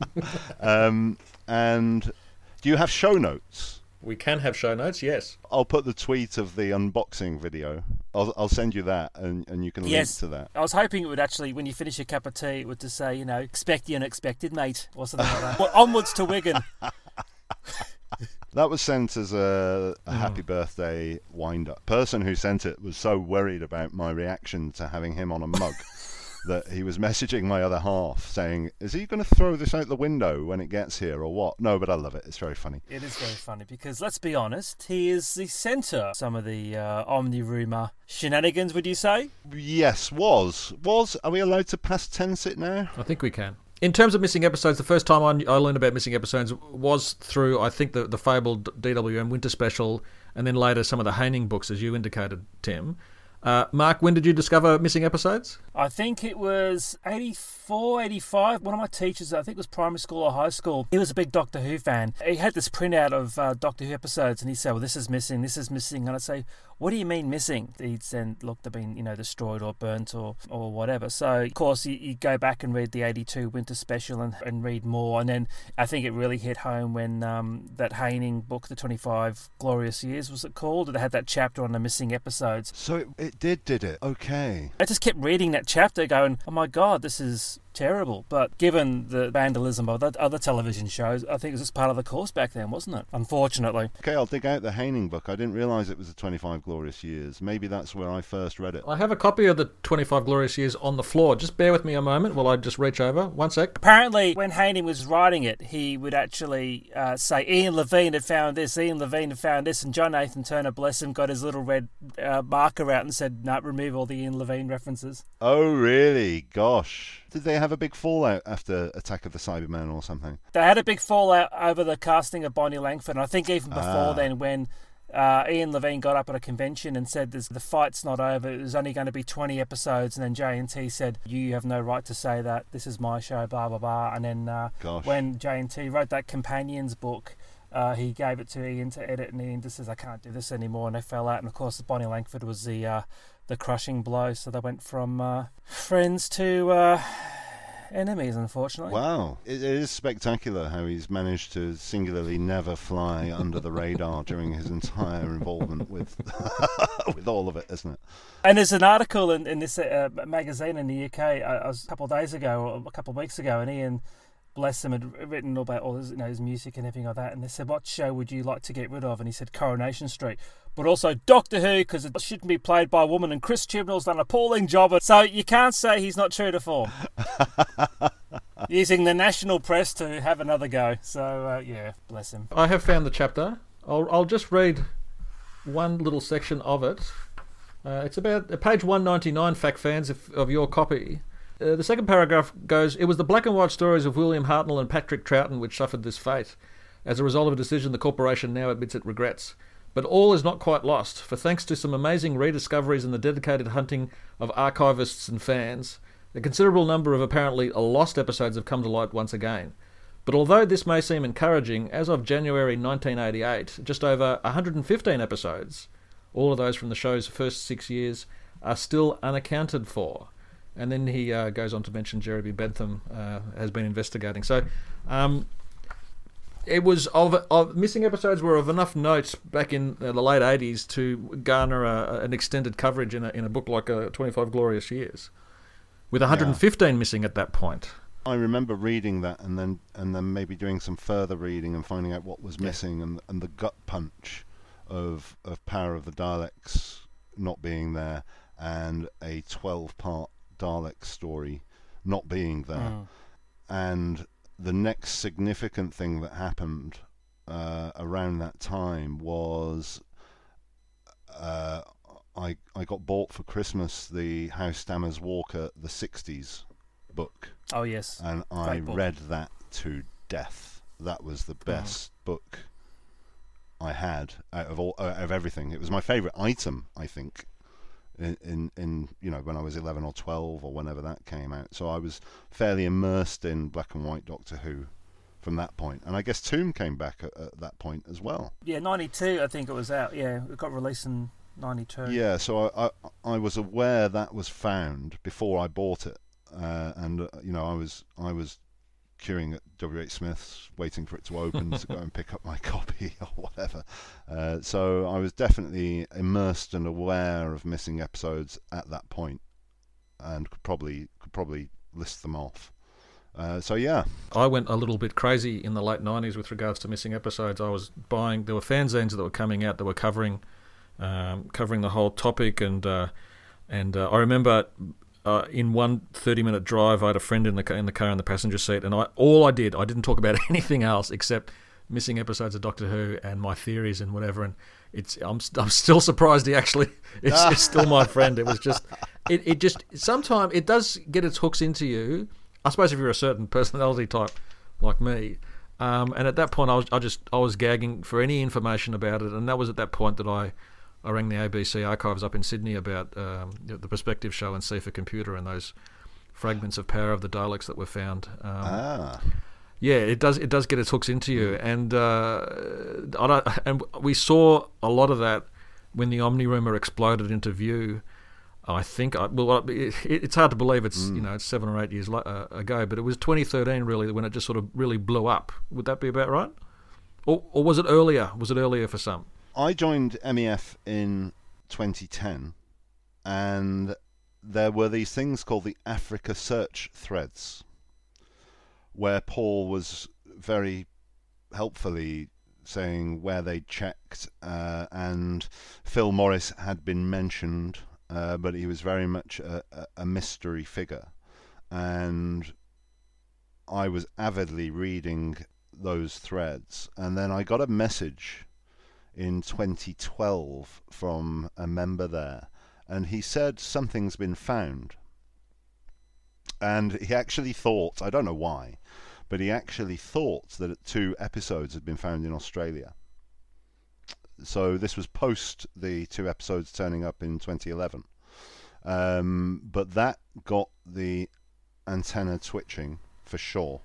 um, and do you have show notes? We can have show notes, yes. I'll put the tweet of the unboxing video. I'll, I'll send you that, and, and you can Yes. link to that. I was hoping it would actually, when you finish your cup of tea, it would just say, you know, expect the unexpected, mate, or something like that. Well, onwards to Wigan. That was sent as a, a hmm. happy birthday wind up. Person who sent it was so worried about my reaction to having him on a mug that he was messaging my other half saying, Is he going to throw this out the window when it gets here or what? No, but I love it. It's very funny. It is very funny because, let's be honest, he is the centre of some of the uh, Omni rumour shenanigans, would you say? Yes, was. Was. Are we allowed to past tense it now? I think we can. In terms of missing episodes, the first time I, I learned about missing episodes was through, I think, the, the fabled DWM Winter Special, and then later some of the Haining books, as you indicated, Tim. Uh, Mark, when did you discover missing episodes? I think it was 84, 85. One of my teachers, I think it was primary school or high school, he was a big Doctor Who fan. He had this printout of uh, Doctor Who episodes and he said, Well, this is missing, this is missing. And I'd say, What do you mean missing? He'd send, Look, they've been, you know, destroyed or burnt or, or whatever. So, of course, you, you go back and read the 82 Winter Special and, and read more. And then I think it really hit home when um, that Haining book, The 25 Glorious Years, was it called? It had that chapter on the missing episodes. So it, it did, did it? Okay. I just kept reading that chapter going, oh my god, this is terrible. But given the vandalism of the other television shows, I think it was just part of the course back then, wasn't it? Unfortunately. Okay, I'll dig out the Haining book. I didn't realise it was the 25 Glorious Years. Maybe that's where I first read it. I have a copy of the 25 Glorious Years on the floor. Just bear with me a moment while I just reach over. One sec. Apparently, when Haining was writing it, he would actually uh, say, Ian Levine had found this, Ian Levine had found this, and John Nathan Turner, bless him, got his little red uh, marker out and said, no, remove all the Ian Levine references. Oh, really? Gosh. Did they have a big fallout after Attack of the Cybermen or something? They had a big fallout over the casting of Bonnie Langford, and I think even before Ah. then, when uh, Ian Levine got up at a convention and said There's, the fight's not over, there's only going to be 20 episodes, and then JNT said, you have no right to say that, this is my show, blah, blah, blah. And then uh, when JNT wrote that Companions book, uh, he gave it to Ian to edit, and Ian just says, I can't do this anymore, and they fell out. And of course, Bonnie Langford was the uh, the crushing blow, so they went from uh, friends to uh, enemies, unfortunately. Wow. It is spectacular how he's managed to singularly never fly under the radar during his entire involvement with with all of it, isn't it? And there's an article in, in this uh, magazine in the UK. I, I was a couple of days ago, or a couple of weeks ago, and Ian, bless him, had written about all his, you know, his music and everything like that. And they said, "What show would you like to get rid of?" And he said, "Coronation Street." But also Doctor Who because it shouldn't be played by a woman, and Chris Chibnall's done an appalling job. So you can't say he's not true to form. Using the national press to have another go. So uh, yeah, bless him. I have found the chapter. I'll, I'll just read one little section of it. Uh, it's about uh, page 199, fact fans, of, of your copy. Uh, the second paragraph goes It was the black and white stories of William Hartnell and Patrick Troughton which suffered this fate. As a result of a decision the corporation now admits it regrets. But all is not quite lost, for thanks to some amazing rediscoveries and the dedicated hunting of archivists and fans, a considerable number of apparently lost episodes have come to light once again. But although this may seem encouraging, as of January 1988, just over 115 episodes, all of those from the show's first six years, are still unaccounted for. And then he uh, goes on to mention Jeremy Bentham uh, has been investigating. So, um, it was of, of missing episodes were of enough note back in the late 80s to garner a, an extended coverage in a, in a book like uh, 25 Glorious Years, with 115 missing at that point. I remember reading that and then and then maybe doing some further reading and finding out what was missing and and the gut punch of of Power of the Daleks not being there and a 12 part Dalek story not being there Mm. and the next significant thing that happened uh, around that time was uh, I I got bought for Christmas the Howe Stammers Walker the 60s book Oh yes. and I Great book. read that to death. That was the best book I had out of all out of everything. It was my favourite item, I think, in, in in you know when I was eleven or twelve or whenever that came out. So I was fairly immersed in black and white Doctor Who from that point, and I guess Tomb came back at, at that point as well. Yeah, ninety two. I think it was out. Yeah, it got released in ninety two. Yeah, so I, I I was aware that was found before I bought it, uh, and uh, you know I was I was queuing at W.H. Smith's, waiting for it to open to go and pick up my copy or whatever. Uh, so I was definitely immersed and aware of missing episodes at that point, and could probably could probably list them off. Uh, so yeah, I went a little bit crazy in the late '90s with regards to missing episodes. I was buying. There were fanzines that were coming out that were covering, um, covering the whole topic, and uh, and uh, I remember uh, in one 30-minute drive, I had a friend in the ca- in the car in the passenger seat, and I all I did, I didn't talk about anything else except missing episodes of Doctor Who and my theories and whatever. And it's I'm I'm still surprised he actually is, is still my friend. It was just it it just sometimes it does get its hooks into you. I suppose if you're a certain personality type like me. Um, and at that point, I was I just I was gagging for any information about it, and that was at that point that I I rang the ABC archives up in Sydney about um, the Perspective show and C for Computer and those fragments of power of the Daleks that were found. Um, Ah. yeah, it does. It does get its hooks into you, and uh, I don't, and we saw a lot of that when the Omni rumor exploded into view. I think I, well, it, it's hard to believe it's you know it's seven or eight years uh, ago, but it was 2013 really when it just sort of really blew up. Would that be about right? Or, or was it earlier? Was it earlier for some? I joined MEF in 2010, and there were these things called the Africa Search threads, where Paul was very helpfully saying where they checked, uh, and Phil Morris had been mentioned, uh, but he was very much a, a, a mystery figure, and I was avidly reading those threads, and then I got a message in 2012 from a member there, and he said something's been found. And he actually thought, I don't know why, but he actually thought that two episodes had been found in Australia. So this was post the two episodes turning up in 2011. Um, but that got the antenna twitching for sure.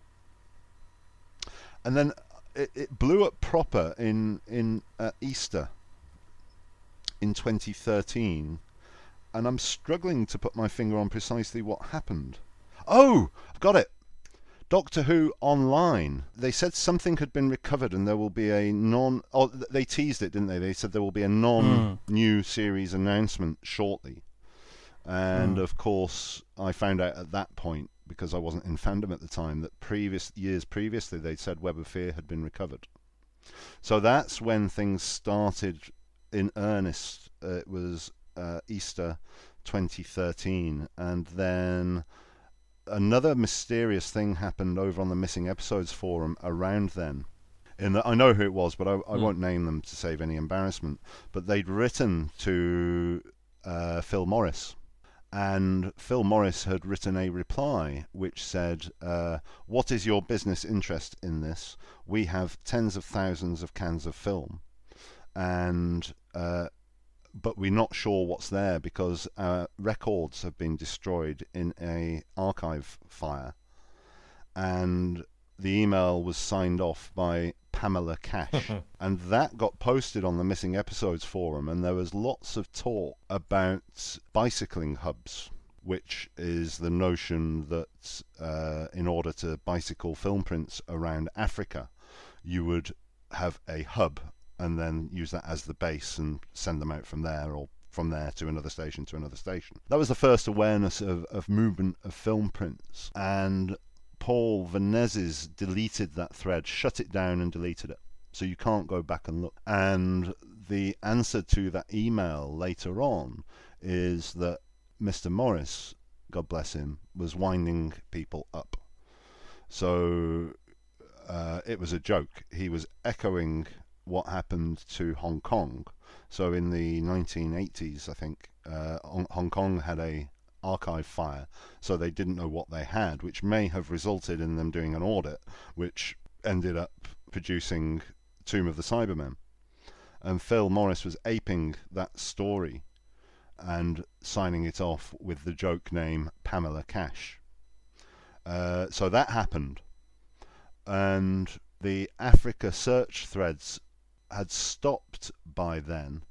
And then it, it blew up proper in in uh, Easter in 2013, and I'm struggling to put my finger on precisely what happened. Oh, I've got it. Doctor Who online. They said something had been recovered, and there will be a non. Oh, they teased it, didn't they? They said there will be a non-new series announcement shortly. And of course, I found out at that point because I wasn't in fandom at the time that previous years previously they'd said Web of Fear had been recovered. So that's when things started in earnest. Uh, it was uh, Easter 2013, and then another mysterious thing happened over on the Missing Episodes forum around then. In that I know who it was, but I, I won't name them to save any embarrassment. But they'd written to uh, Phil Morris, and Phil Morris had written a reply which said, uh, "What is your business interest in this? We have tens of thousands of cans of film, and uh, but we're not sure what's there because our records have been destroyed in a archive fire, and the email was signed off by Pamela Cash, and that got posted on the Missing Episodes forum, and there was lots of talk about bicycling hubs, which is the notion that uh, in order to bicycle film prints around Africa, you would have a hub and then use that as the base and send them out from there or from there to another station to another station. That was the first awareness of, of movement of film prints. And Paul Vanezis deleted that thread, shut it down and deleted it. So you can't go back and look. And the answer to that email later on is that Mr. Morris, God bless him, was winding people up. So uh, it was a joke. He was echoing what happened to Hong Kong. So in the 1980s, I think uh, Hong Hong Kong had a archive fire, so they didn't know what they had, which may have resulted in them doing an audit, which ended up producing Tomb of the Cybermen. And Phil Morris was aping that story and signing it off with the joke name Pamela Cash. Uh, so that happened, and the Africa search threads had stopped by then,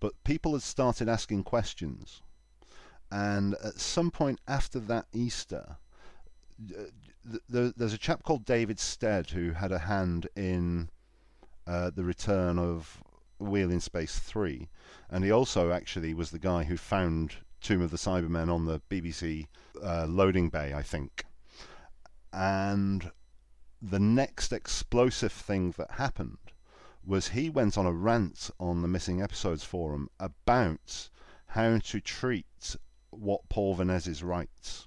but people had started asking questions. And at some point after that Easter, uh, th- th- there's a chap called David Stead who had a hand in uh, the return of Wheel in Space 3. And he also actually was the guy who found Tomb of the Cybermen on the BBC uh, loading bay, I think. And the next explosive thing that happened was he went on a rant on the Missing Episodes forum about how to treat what Paul Vanezis writes.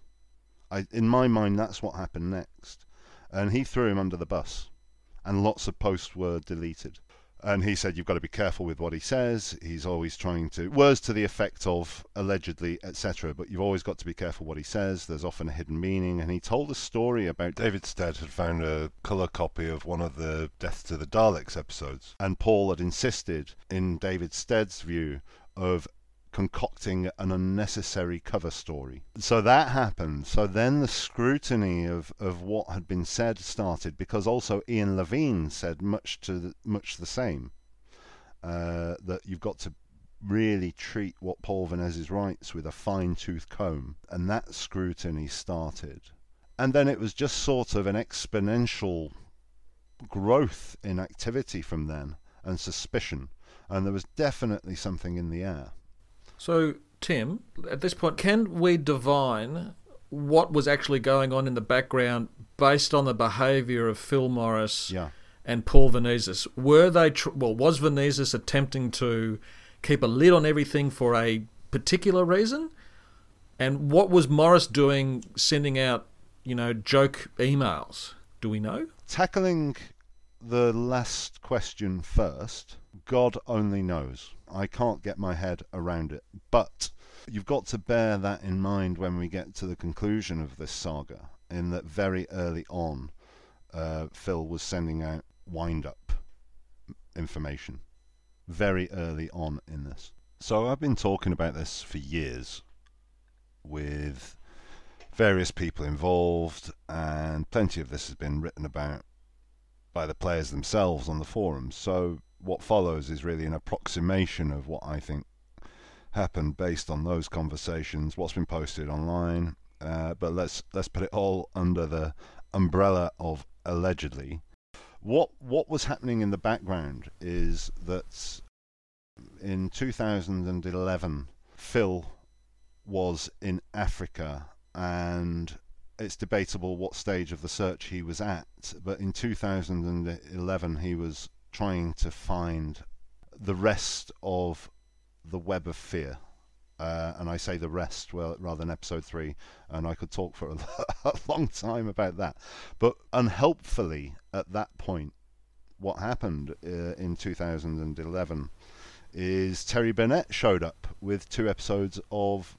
I, in my mind, that's what happened next. And he threw him under the bus, and lots of posts were deleted. And he said, You've got to be careful with what he says. He's always trying to, words to the effect of allegedly, etc. But you've always got to be careful what he says. There's often a hidden meaning. And he told a story about David Stead had found a colour copy of one of the Death to the Daleks episodes. and Paul had insisted, in David Stead's view, of concocting an unnecessary cover story. So that happened. So then the scrutiny of, of what had been said started because also Ian Levine said much to the, much the same. Uh, that you've got to really treat what Paul Vanezis writes with a fine tooth comb, and that scrutiny started. And then it was just sort of an exponential growth in activity from then and suspicion, and there was definitely something in the air. So, Tim, at this point, can we divine what was actually going on in the background based on the behaviour of Phil Morris Yeah. and Paul Vanezis? Were they, tr- well, was Vanezis attempting to keep a lid on everything for a particular reason? And what was Morris doing, sending out, you know, joke emails? Do we know? Tackling the last question first, God only knows. I can't get my head around it. But you've got to bear that in mind when we get to the conclusion of this saga, in that very early on, uh, Phil was sending out wind up information. Very early on in this. So I've been talking about this for years with various people involved, and plenty of this has been written about by the players themselves on the forums. So what follows is really an approximation of what I think happened based on those conversations, what's been posted online. Uh, but let's let's put it all under the umbrella of allegedly. What what was happening in the background is that in 2011, Phil was in Africa and it's debatable what stage of the search he was at, but in 2011 he was trying to find the rest of the web of fear. Uh, and I say the rest, well, rather than episode three, and I could talk for a, a long time about that. But unhelpfully, at that point, what happened uh, in 2011 is Terry Burnett showed up with two episodes of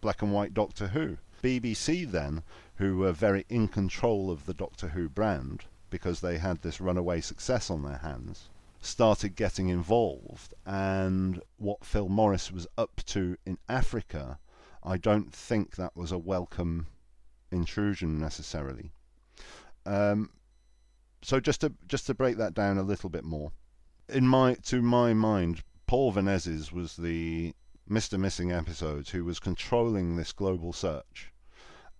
Black and White Doctor Who. BBC then, who were very in control of the Doctor Who brand because they had this runaway success on their hands, started getting involved. And what Phil Morris was up to in Africa, I don't think that was a welcome intrusion necessarily. Um, so just to just to break that down a little bit more, in my to my mind, Paul Vanezis was the Mr. Missing episodes who was controlling this global search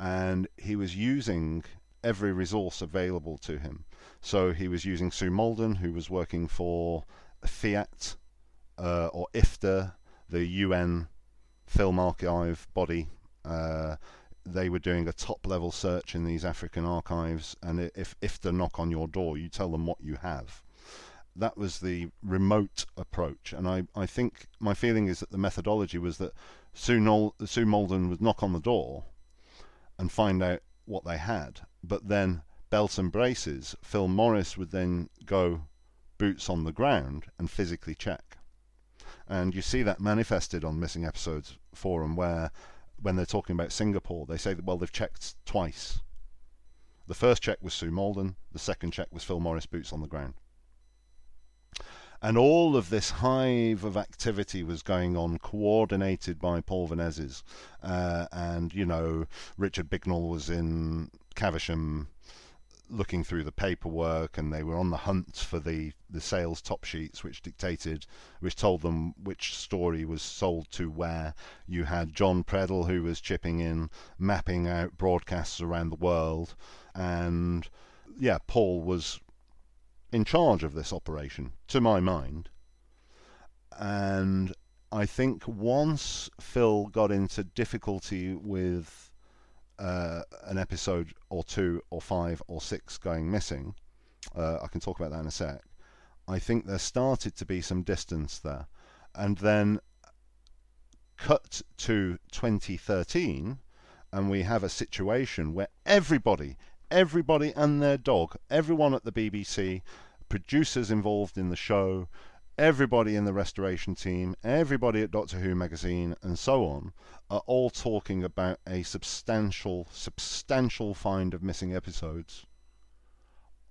and he was using every resource available to him. So he was using Sue Malden, who was working for Fiat uh, or IFTA, the UN film archive body. Uh, they were doing a top level search in these African archives, and if IFTA knock on your door, you tell them what you have. That was the remote approach, and I, I think my feeling is that the methodology was that Sue, Nol- Sue Malden would knock on the door and find out what they had. But then belt and braces, Phil Morris would then go boots on the ground and physically check. And you see that manifested on Missing Episodes forum where when they're talking about Singapore, they say that well they've checked twice. The first check was Sue Malden, the second check was Phil Morris boots on the ground. And all of this hive of activity was going on, coordinated by Paul Vanezis. Uh, and, you know, Richard Bignell was in Caversham looking through the paperwork and they were on the hunt for the, the sales top sheets which dictated which told them which story was sold to where you had John preddle who was chipping in mapping out broadcasts around the world and yeah Paul was in charge of this operation, to my mind. And I think once Phil got into difficulty with uh, an episode or two or five or six going missing, uh, I can talk about that in a sec. I think there started to be some distance there. And then cut to 2013, and we have a situation where everybody, everybody and their dog, everyone at the BBC, producers involved in the show, everybody in the restoration team, everybody at Doctor Who magazine, and so on, are all talking about a substantial, substantial find of missing episodes,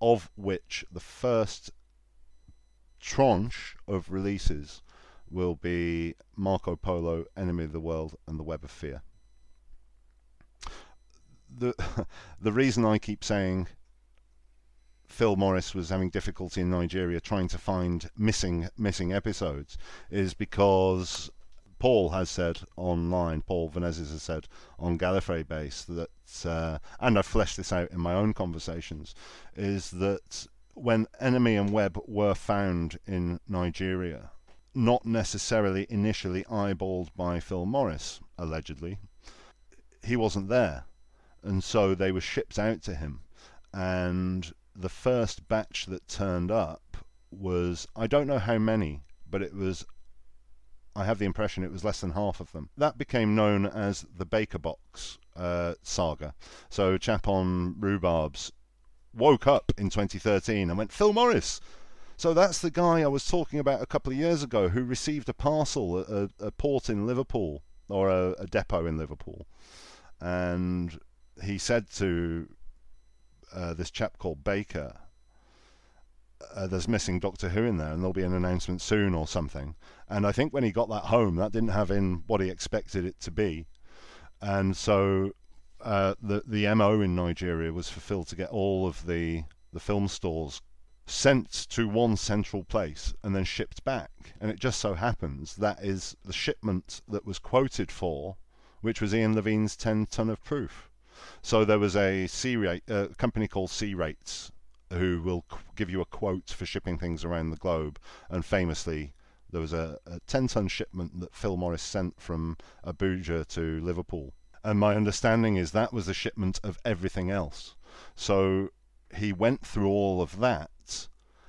of which the first tranche of releases will be Marco Polo, Enemy of the World, and The Web of Fear. The the reason I keep saying Phil Morris was having difficulty in Nigeria trying to find missing missing episodes is because Paul has said online, Paul Vanezis has said on Gallifrey base that, uh, and I've fleshed this out in my own conversations, is that when Enemy and Web were found in Nigeria, not necessarily initially eyeballed by Phil Morris, allegedly, he wasn't there. And so they were shipped out to him. And the first batch that turned up was, I don't know how many, but it was I have the impression it was less than half of them. That became known as the Baker Box uh, saga. So, chap on Rhubarbs woke up in 2013 and went, Phil Morris. So that's the guy I was talking about a couple of years ago who received a parcel at a, a port in Liverpool or a, a depot in Liverpool. And he said to uh, this chap called Baker, uh, there's missing Doctor Who in there, and there'll be an announcement soon or something. And I think when he got that home, that didn't have in what he expected it to be, and so uh, the the mo in Nigeria was fulfilled to get all of the the film stores sent to one central place and then shipped back. And it just so happens that is the shipment that was quoted for, which was Ian Levine's 10 ton of proof. So there was a C rate, uh, company called SeaRates who will give you a quote for shipping things around the globe. And famously, there was a, a 10 ton shipment that Phil Morris sent from Abuja to Liverpool. And my understanding is that was the shipment of everything else. So he went through all of that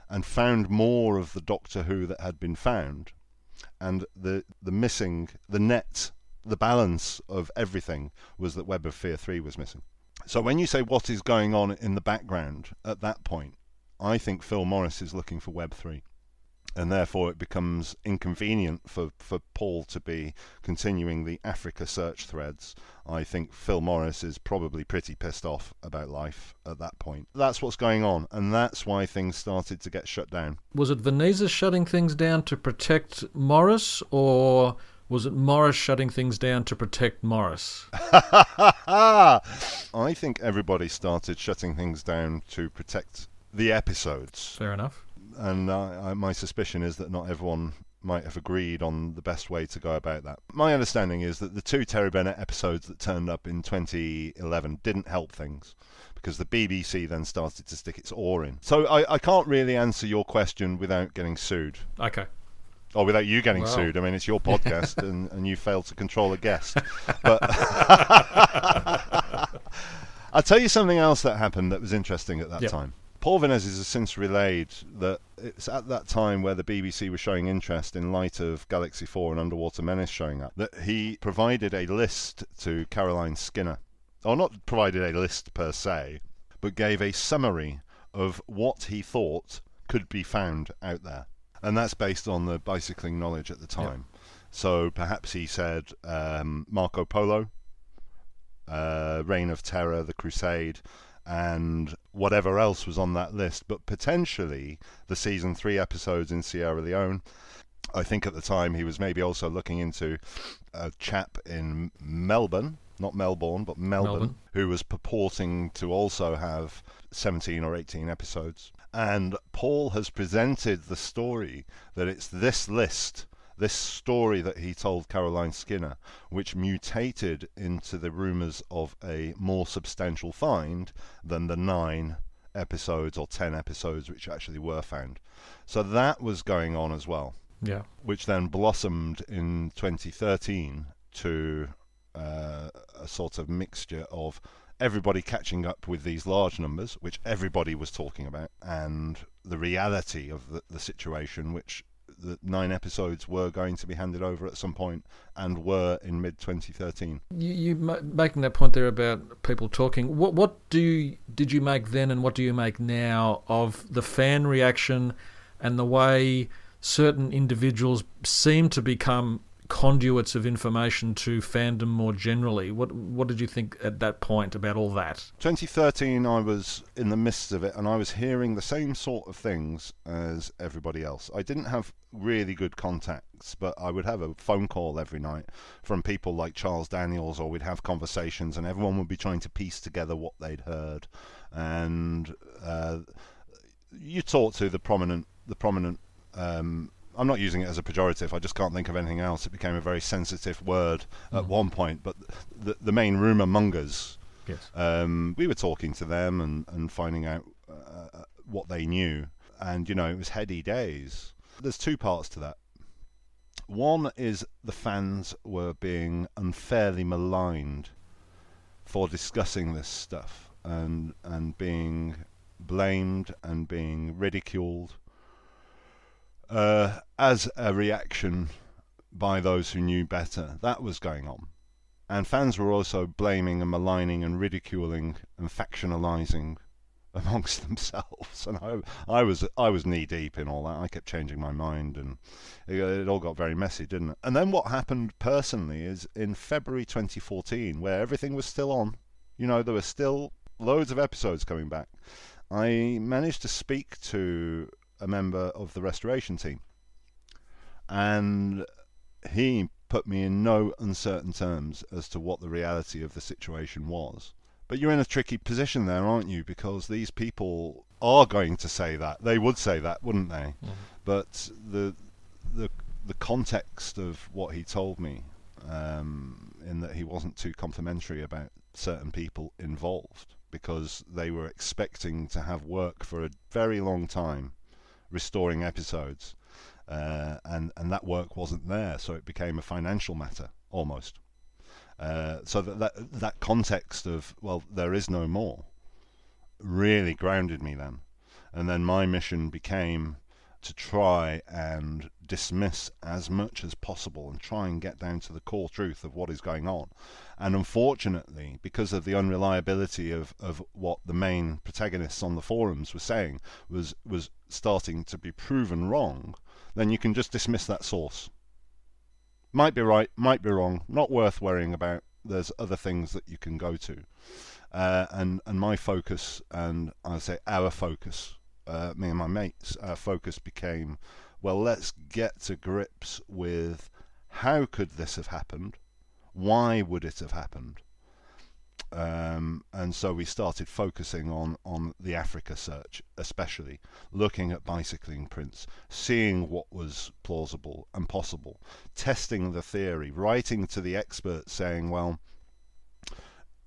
and found more of the Doctor Who that had been found. And the, the missing, the net, the balance of everything was that Web of Fear 3 was missing. So when you say what is going on in the background at that point, I think Phil Morris is looking for Web 3. And therefore, it becomes inconvenient for, for Paul to be continuing the Africa search threads. I think Phil Morris is probably pretty pissed off about life at that point. That's what's going on, and that's why things started to get shut down. Was it Vanezis shutting things down to protect Morris, or was it Morris shutting things down to protect Morris? I think everybody started shutting things down to protect the episodes. Fair enough. And uh, my suspicion is that not everyone might have agreed on the best way to go about that. My understanding is that the two Terry Bennett episodes that turned up in 2011 didn't help things because the BBC then started to stick its oar in. So I, I can't really answer your question without getting sued. Okay. Or without you getting sued. I mean, it's your podcast, and, and you failed to control a guest. But I'll tell you something else that happened that was interesting at that yep. time. Paul Vanezis has since relayed that it's at that time where the BBC was showing interest in light of Galaxy 4 and Underwater Menace showing up that he provided a list to Caroline Skinner. Or not provided a list per se, but gave a summary of what he thought could be found out there and that's based on the bicycling knowledge at the time. Yeah. So perhaps he said um, Marco Polo, uh, Reign of Terror, The Crusade, and whatever else was on that list, but potentially the season three episodes in Sierra Leone. I think at the time he was maybe also looking into a chap in Melbourne, not Melbourne, but Melbourne, Melbourne, who was purporting to also have 17 or 18 episodes. And Paul has presented the story that it's this list, this story that he told Caroline Skinner, which mutated into the rumours of a more substantial find than the nine episodes or ten episodes which actually were found. So that was going on as well. Yeah. Which then blossomed in 2013 to uh, a sort of mixture of everybody catching up with these large numbers, which everybody was talking about, and the reality of the, the situation, which the nine episodes were going to be handed over at some point and were in mid 2013. You, you making that point there about people talking. What what do you, did you make then, and what do you make now of the fan reaction and the way certain individuals seem to become conduits of information to fandom more generally. What what did you think at that point about all that? 2013, I was in the midst of it, and I was hearing the same sort of things as everybody else. I didn't have really good contacts, but I would have a phone call every night from people like Charles Daniels, or we'd have conversations, and everyone would be trying to piece together what they'd heard. And uh, you talk to the prominent, the prominent um, I'm not using it as a pejorative. I just can't think of anything else. It became a very sensitive word mm. at one point. But the the main rumor mongers, yes, um, we were talking to them and and finding out uh, what they knew. And you know, it was heady days. There's two parts to that. One is the fans were being unfairly maligned for discussing this stuff and and being blamed and being ridiculed uh, as a reaction by those who knew better. That was going on. And fans were also blaming and maligning and ridiculing and factionalizing amongst themselves. And I, I was I was knee deep in all that. I kept changing my mind, and it, it, all got very messy, didn't it? And then what happened personally is in February 2014, where everything was still on. You know, there were still loads of episodes coming back. I managed to speak to a member of the restoration team. And he put me in no uncertain terms as to what the reality of the situation was. But you're in a tricky position there, aren't you? Because these people are going to say that. They would say that, wouldn't they? Mm. But the the the context of what he told me, um, in that he wasn't too complimentary about certain people involved, because they were expecting to have work for a very long time restoring episodes, uh, and and that work wasn't there, so it became a financial matter almost. Uh, so that, that that context of well, there is no more, really grounded me then, and then my mission became to try and dismiss as much as possible and try and get down to the core truth of what is going on. And unfortunately, because of the unreliability of, of what the main protagonists on the forums were saying was was starting to be proven wrong, then you can just dismiss that source. Might be right, might be wrong, not worth worrying about. There's other things that you can go to. Uh, and and my focus and I say our focus uh, me and my mates, our focus became, well, let's get to grips with how could this have happened? Why would it have happened? Um, and so we started focusing on, on the Africa search, especially looking at bicycling prints, seeing what was plausible and possible, testing the theory, writing to the experts saying, well,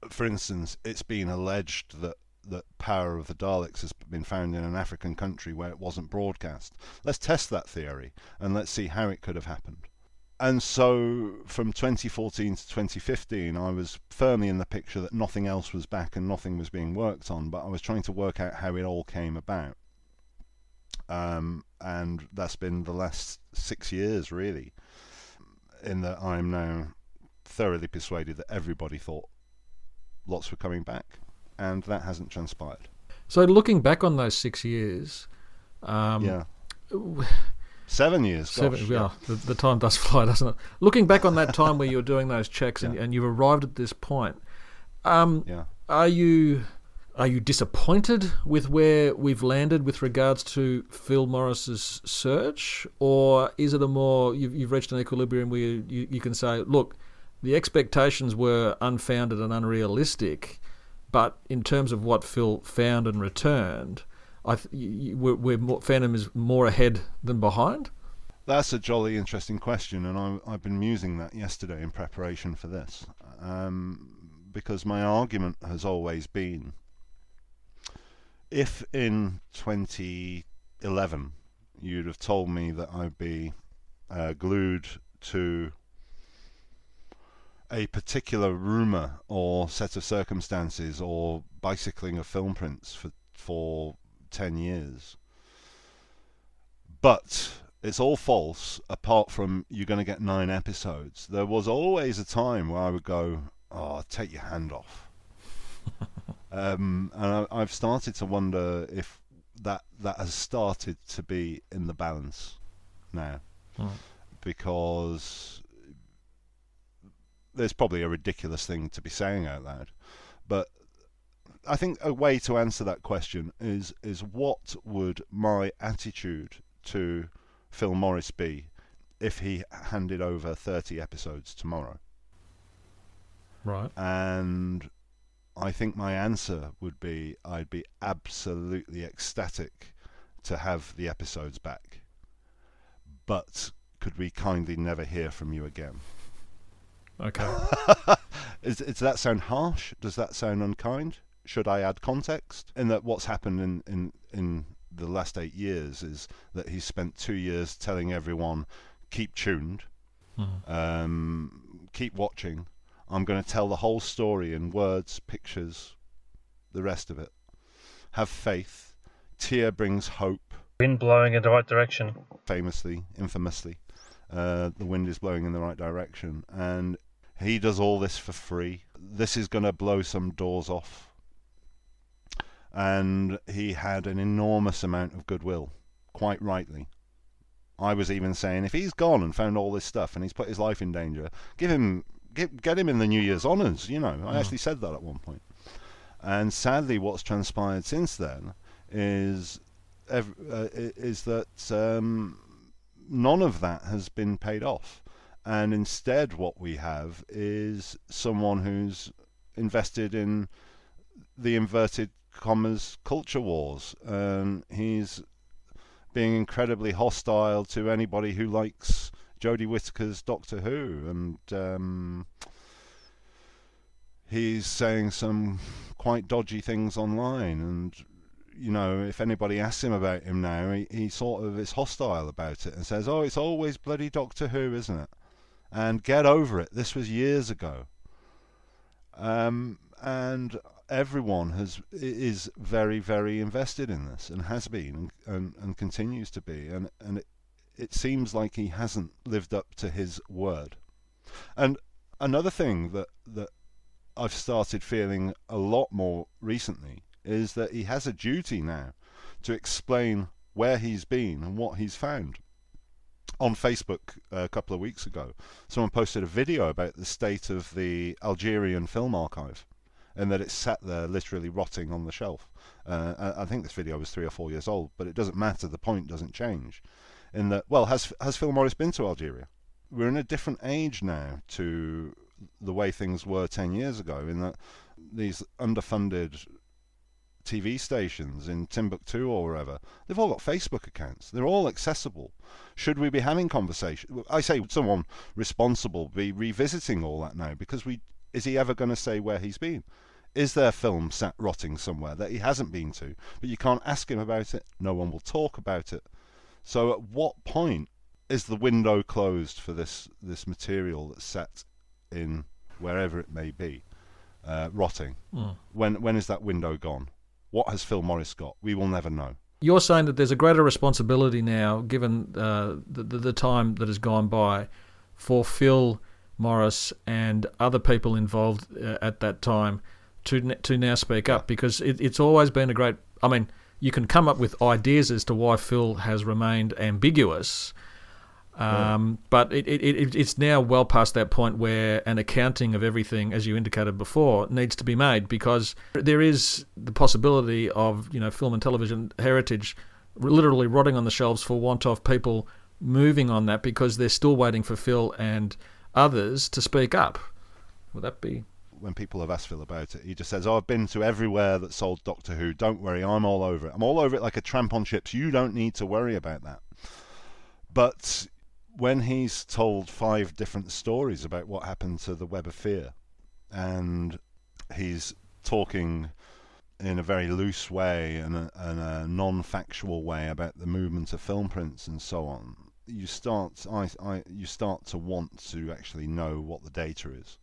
for instance, it's been alleged that that power of the Daleks has been found in an African country where it wasn't broadcast. Let's test that theory and let's see how it could have happened. And so from 2014 to 2015, I was firmly in the picture that nothing else was back and nothing was being worked on, but I was trying to work out how it all came about. Um, and that's been the last six years, really, in that I'm now thoroughly persuaded that everybody thought lots were coming back and that hasn't transpired. So looking back on those six years, um, yeah, seven years. Seven, gosh, yeah. The, the, time does fly, doesn't it? Looking back on that time where you were doing those checks and, yeah. and you've arrived at this point, um, yeah. are you are you disappointed with where we've landed with regards to Phil Morris's search, or is it a more you've, you've reached an equilibrium where you, you, you can say, look, the expectations were unfounded and unrealistic but in terms of what Phil found and returned, I th- we're, we're more, fandom is more ahead than behind. That's a jolly interesting question, and I, have been musing that yesterday in preparation for this, um, because my argument has always been: if in 2011 you'd have told me that I'd be uh, glued to a particular rumor or set of circumstances or bicycling of film prints for for 10 years. But it's all false apart from you're going to get nine episodes. There was always a time where i would go oh take your hand off. Um, and I, have started to wonder if that that has started to be in the balance now. Hmm. because there's probably a ridiculous thing to be saying out loud, but I think a way to answer that question is is what would my attitude to Phil Morris be if he handed over 30 episodes tomorrow? Right. And I think my answer would be I'd be absolutely ecstatic to have the episodes back. But could we kindly never hear from you again? Okay. is, does that sound harsh? Does that sound unkind? Should I add context? In that what's happened in, in, in the last eight years is that he's spent two years telling everyone, keep tuned, Mhm. um, keep watching. I'm going to tell the whole story in words, pictures, the rest of it. Have faith. Tear brings hope, Wind blowing in the right direction. famously, infamously. Uh, the wind is blowing in the right direction. And he does all this for free. This is going to blow some doors off. And he had an enormous amount of goodwill, quite rightly. I was even saying, if he's gone and found all this stuff and he's put his life in danger, give him, get, get him in the New Year's honours. You know, I actually said that at one point. And sadly, what's transpired since then is ev- uh, is that um, none of that has been paid off, and instead, what we have is someone who's invested in the inverted commas culture wars, and he's being incredibly hostile to anybody who likes Jodie Whittaker's Doctor Who, and um, he's saying some quite dodgy things online, and you know, if anybody asks him about him now, he, he sort of is hostile about it and says, "Oh, it's always bloody Doctor Who, isn't it?" And get over it. This was years ago. Um, and everyone has is very, very invested in this and has been and, and, and continues to be. And and it, it seems like he hasn't lived up to his word. And another thing that that I've started feeling a lot more recently is that he has a duty now to explain where he's been and what he's found. On Facebook a couple of weeks ago, someone posted a video about the state of the Algerian film archive and that it's sat there literally rotting on the shelf. Uh, I I think this video was three or four years old, but it doesn't matter. The point doesn't change. In that, well, has has Phil Morris been to Algeria? We're in a different age now to the way things were ten years ago. In that, these underfunded TV stations in Timbuktu or wherever, they've all got Facebook accounts. They're all accessible. Should we be having conversation? I say would someone responsible be revisiting all that now because we is he ever going to say where he's been? Is there film sat rotting somewhere that he hasn't been to? But you can't ask him about it. No one will talk about it. So at what point is the window closed for this this material that's set in wherever it may be, uh, rotting? Mm. When when is that window gone? What has Phil Morris got? We will never know. You're saying that there's a greater responsibility now, given uh, the, the the time that has gone by, for Phil Morris and other people involved uh, at that time to to now speak up because it, it's always been a great. I mean, you can come up with ideas as to why Phil has remained ambiguous. Um, But it, it, it, it's now well past that point where an accounting of everything, as you indicated before, needs to be made because there is the possibility of you know film and television heritage literally rotting on the shelves for want of people moving on that because they're still waiting for Phil and others to speak up. Would that be? when people have asked Phil about it, he just says, "Oh, I've been to everywhere that sold Doctor Who. Don't worry, I'm all over it. I'm all over it like a tramp on chips. You don't need to worry about that." But when he's told five different stories about what happened to the Web of Fear, and he's talking in a very loose way and a, and a non-factual way about the movement of film prints and so on, you start, I, I, you start to want to actually know what the data is.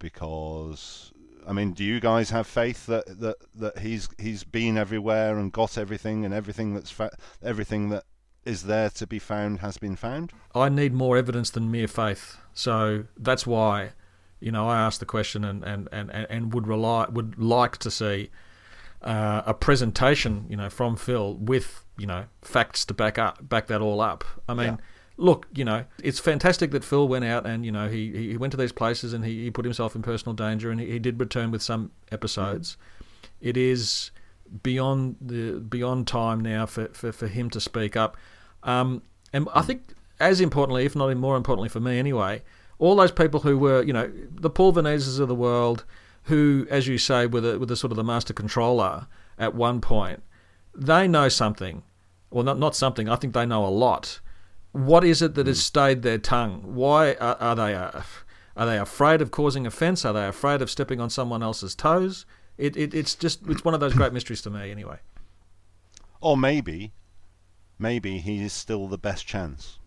Because I mean, do you guys have faith that that, that he's he's been everywhere and got everything and everything that's fa- everything that is there to be found has been found? I need more evidence than mere faith. So that's why, you know, I asked the question and, and, and, and would rely would like to see uh, a presentation, you know, from Phil with you know facts to back up back that all up. I mean, look, you know, it's fantastic that Phil went out and you know he he went to these places and he, he put himself in personal danger and he, he did return with some episodes. It is beyond the beyond time now for, for, for him to speak up. Um, and I think as importantly, if not more importantly for me anyway, all those people who were, you know, the Paul Vanezis of the world, who, as you say, were the, were the sort of the master controller at one point, they know something. Well, not, not something, I think they know a lot. What is it that has stayed their tongue? Why are, are they uh, are they afraid of causing offence? Are they afraid of stepping on someone else's toes? It, it it's just it's one of those great mysteries to me, anyway. Or maybe, maybe he is still the best chance.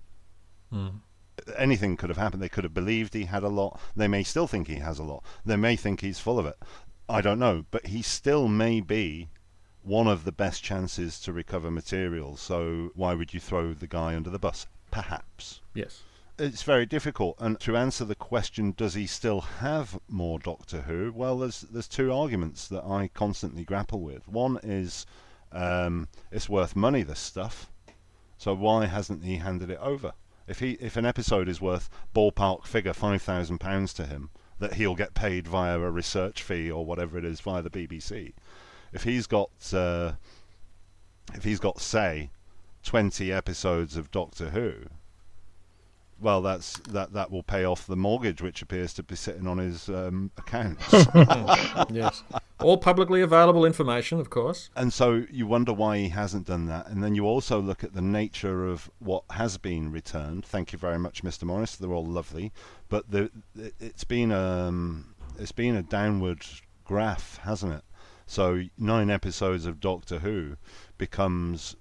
Anything could have happened. They could have believed he had a lot. They may still think he has a lot. They may think he's full of it. I don't know. But he still may be one of the best chances to recover material. So why would you throw the guy under the bus? Perhaps. Yes. It's very difficult. And to answer the question, does he still have more Doctor Who? Well, there's there's two arguments that I constantly grapple with. One is um, it's worth money. This stuff. So why hasn't he handed it over? If he if an episode is worth ballpark figure five thousand pounds to him, that he'll get paid via a research fee or whatever it is via the BBC. If he's got uh, if he's got say twenty episodes of Doctor Who, well, that's that that will pay off the mortgage which appears to be sitting on his um, accounts. yes. All publicly available information, of course. and so you wonder why he hasn't done that. And then you also look at the nature of what has been returned. Thank you very much, Mr. Morris. They're all lovely, but the, it- it's been um it's been a downward graph, hasn't it? So nine episodes of Doctor Who becomes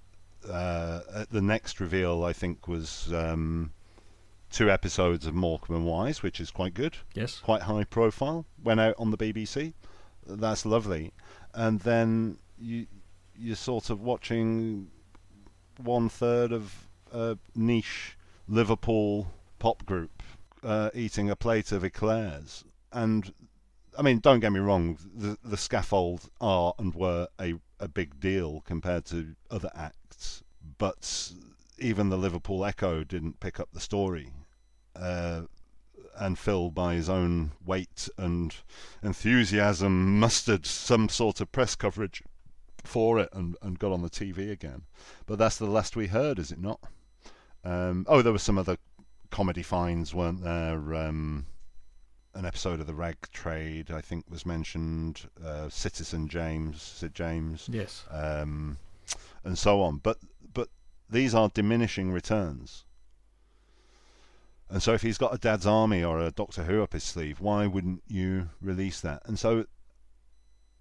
uh, the next reveal. I think was um, two episodes of Morecambe and Wise, which is quite good Yes. quite high profile. Went out on the BBC. That's lovely. And then you you're sort of watching one third of a niche Liverpool pop group uh, eating a plate of eclairs. And I mean, don't get me wrong, the the scaffold are and were a a big deal compared to other acts, but even the Liverpool Echo didn't pick up the story. Uh, and Phil, by his own weight and enthusiasm, mustered some sort of press coverage for it and, and got on the TV again. But that's the last we heard, is it not? Um, oh, there were some other comedy finds, weren't there? Um, an episode of the Rag Trade, I think, was mentioned. Uh, Citizen James, Sid James, Yes. um, and so on. But but these are diminishing returns. And so, if he's got a Dad's Army or a Doctor Who up his sleeve, why wouldn't you release that? And so,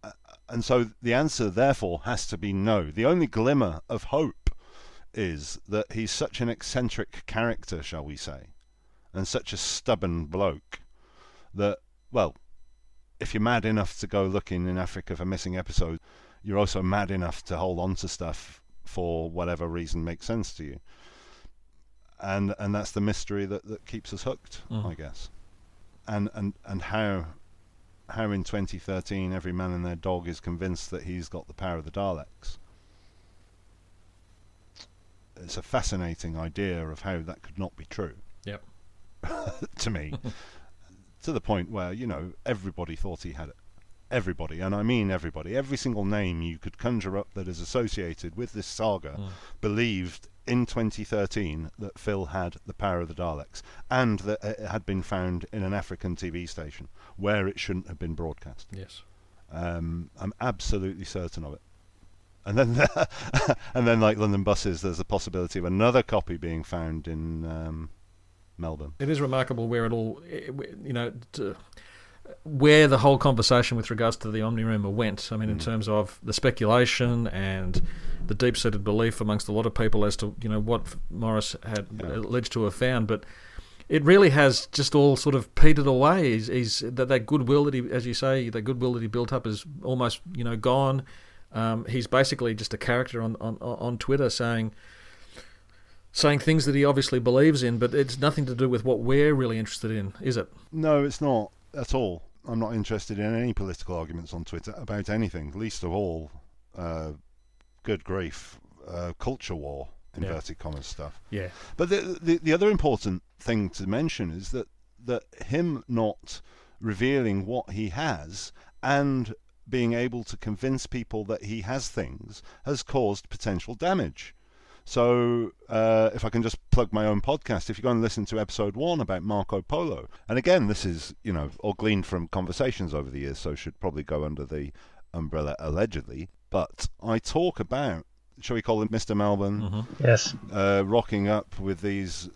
uh, and so the answer, therefore, has to be no. The only glimmer of hope is that he's such an eccentric character, shall we say, and such a stubborn bloke that, well, if you're mad enough to go looking in Africa for missing episodes, you're also mad enough to hold on to stuff for whatever reason makes sense to you. And and that's the mystery that, that keeps us hooked, Mm. I guess. And and and how how in 2013 every man and their dog is convinced that he's got the power of the Daleks. It's a fascinating idea of how that could not be true. Yep. to me, to the point where you know everybody thought he had it. Everybody, and I mean everybody, every single name you could conjure up that is associated with this saga Mm. believed in 2013 that Phil had the power of the Daleks and that it had been found in an African TV station where it shouldn't have been broadcast. Yes. Um, I'm absolutely certain of it. And then, and then, like London buses, there's a possibility of another copy being found in um, Melbourne. It is remarkable where it all, you know, to, where the whole conversation with regards to the Omni Rumor went. I mean, in Mm. terms of the speculation and the deep-seated belief amongst a lot of people as to you know what Morris had Yeah. alleged to have found, but it really has just all sort of petered away. He's, he's that that goodwill that he, as you say, the goodwill that he built up is almost you know gone. Um, he's basically just a character on, on on Twitter saying saying things that he obviously believes in, but it's nothing to do with what we're really interested in, is it? No, it's not at all. I'm not interested in any political arguments on Twitter about anything, least of all, uh, good grief, uh, culture war. inverted commas stuff. Yeah. But the, the the other important thing to mention is that that him not revealing what he has and being able to convince people that he has things has caused potential damage. So, uh, if I can just plug my own podcast, if you go and listen to episode one about Marco Polo, and again, this is, you know, all gleaned from conversations over the years, so should probably go under the umbrella allegedly. But I talk about, shall we call him Mr. Melbourne, Yes. uh, rocking up with these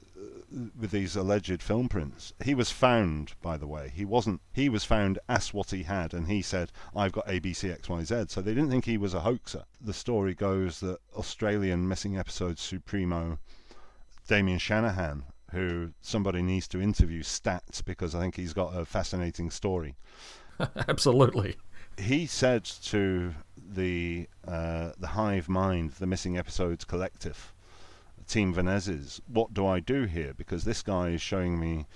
with these alleged film prints. He was found, by the way. He wasn't. He was found, asked what he had, and he said, "I've got ABC X Y Z." So they didn't think he was a hoaxer. The story goes that Australian missing episodes supremo Damian Shanahan, who somebody needs to interview stats because I think he's got a fascinating story. Absolutely. He said to the uh, the Hive Mind, the Missing Episodes Collective, Team Vanezis, what do I do here? Because this guy is showing me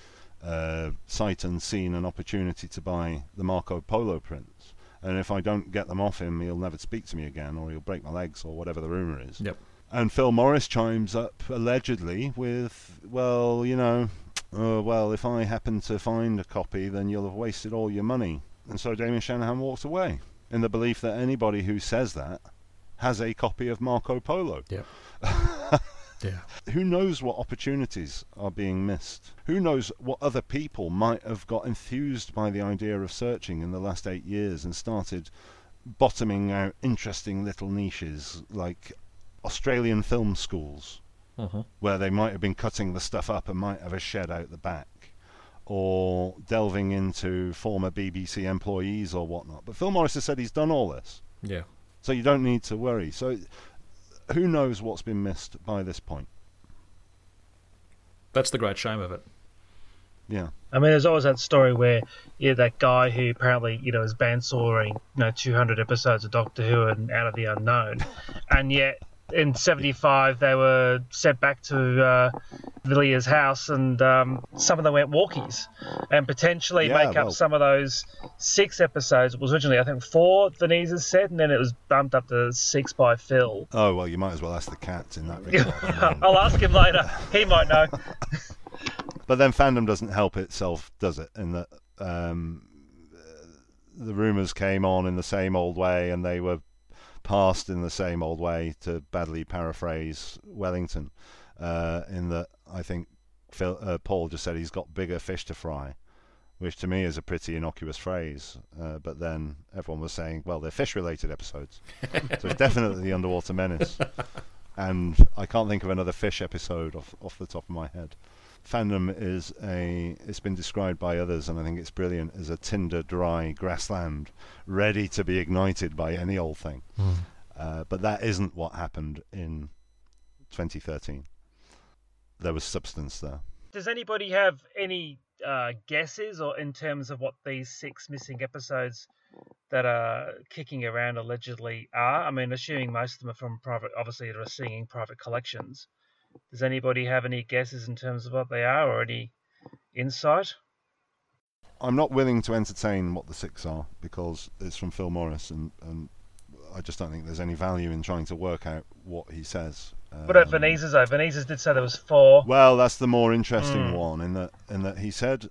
uh, sight and unseen an opportunity to buy the Marco Polo prints. And if I don't get them off him, he'll never speak to me again, or he'll break my legs, or whatever the rumor is. Yep. And Phil Morris chimes up allegedly with, well, you know, uh, well, if I happen to find a copy, then you'll have wasted all your money. And so Damian Shanahan walks away in the belief that anybody who says that has a copy of Marco Polo. Yep. yeah. Who knows what opportunities are being missed? Who knows what other people might have got enthused by the idea of searching in the last eight years and started bottoming out interesting little niches like Australian film schools, Mhm. where they might have been cutting the stuff up and might have a shed out the back, or delving into former BBC employees or whatnot. But Phil Morris has said he's done all this, Yeah. so you don't need to worry. So who knows what's been missed by this point? That's the great shame of it. Yeah. I mean, there's always that story where yeah, that guy who apparently you know is bandsawing you know 200 episodes of Doctor Who and Out of the Unknown, and yet in '75 they were sent back to uh, Villiers' house, and um, some of them went walkies, and potentially Yeah, make well- up some of those six episodes. It was originally I think four Vanezis said, and then it was bumped up to six by Phil. Oh well, you might as well ask the cat in that regard. I'll ask him later. He might know. but then fandom doesn't help itself, does it? In that um, the rumours came on in the same old way, and they were passed in the same old way. To badly paraphrase Wellington, uh, in that I think Phil, uh, Paul just said he's got bigger fish to fry. Which to me is a pretty innocuous phrase, uh, but then everyone was saying, "Well, they're fish-related episodes, so it's definitely the underwater menace." and I can't think of another fish episode off off the top of my head. Fandom is a it's been described by others and I think it's brilliant as a tinder dry grassland ready to be ignited by any old thing. Uh, but that isn't what happened in 2013. There was substance there. Does anybody have any uh, guesses or in terms of what these six missing episodes that are kicking around allegedly are? I mean, assuming most of them are from private, obviously they're seeing private collections. Does anybody have any guesses in terms of what they are or any insight? I'm not willing to entertain what the six are because it's from Phil Morris and, and I just don't think there's any value in trying to work out what he says. What about Um, Vanezis though? Vanezis did say there was four. Well, that's the more interesting Mm. one in that in that he said,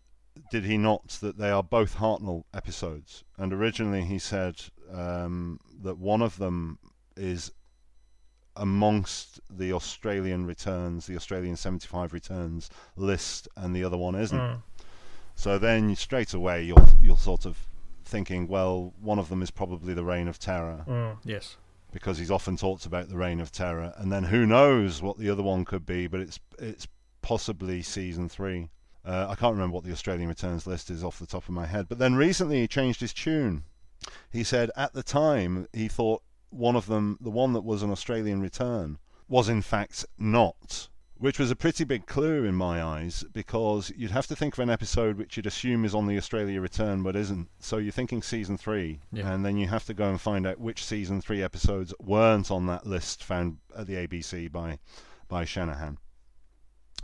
did he not, that they are both Hartnell episodes, and originally he said um, that one of them is amongst the Australian returns, the Australian 75 returns list, and the other one isn't. Mm. So then straight away you're you're sort of thinking, well, one of them is probably the Reign of Terror Mm. Yes. because he's often talked about the Reign of Terror, and then who knows what the other one could be, but it's it's possibly season three. Uh, I can't remember what the Australian returns list is off the top of my head, but then recently he changed his tune. He said at the time he thought one of them, the one that was an Australian return, was in fact not. Which was a pretty big clue in my eyes because you'd have to think of an episode which you'd assume is on the Australia return but isn't. So you're thinking season three, Yeah. and then you have to go and find out which season three episodes weren't on that list found at the ABC by by Shanahan.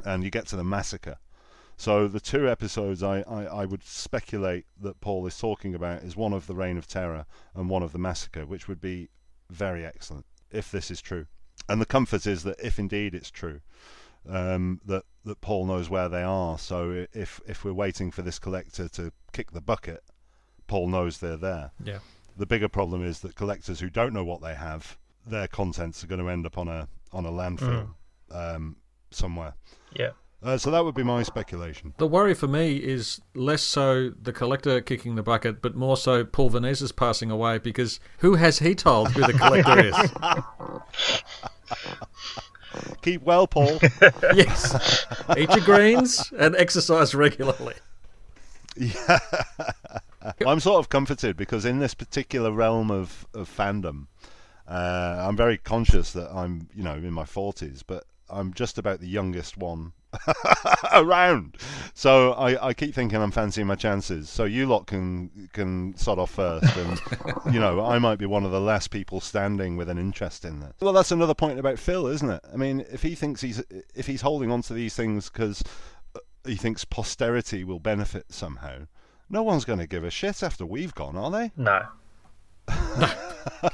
And you get to the massacre. So the two episodes I, I, I would speculate that Paul is talking about is one of the Reign of Terror and one of the Massacre, which would be very excellent if this is true. and the comfort is that if indeed it's true, um, that that Paul knows where they are. So if if we're waiting for this collector to kick the bucket, Paul knows they're there. Yeah. The bigger problem is that collectors who don't know what they have, their contents are going to end up on a on a landfill um, somewhere. Yeah. Uh, so that would be my speculation. The worry for me is less so the collector kicking the bucket, but more so Paul Vanezis' passing away because who has he told who the collector is? Keep well, Paul. yes. Eat your greens and exercise regularly. Yeah. I'm sort of comforted because in this particular realm of, of fandom, uh, I'm very conscious that I'm, you know, in my 40s, but I'm just about the youngest one around. So I, I keep thinking I'm fancying my chances. So you lot can can sod off first, and you know I might be one of the last people standing with an interest in this. Well, that's another point about Phil, isn't it? I mean, if he thinks he's if he's holding on to these things because uh, he thinks posterity will benefit somehow, no one's going to give a shit after we've gone, are they? No.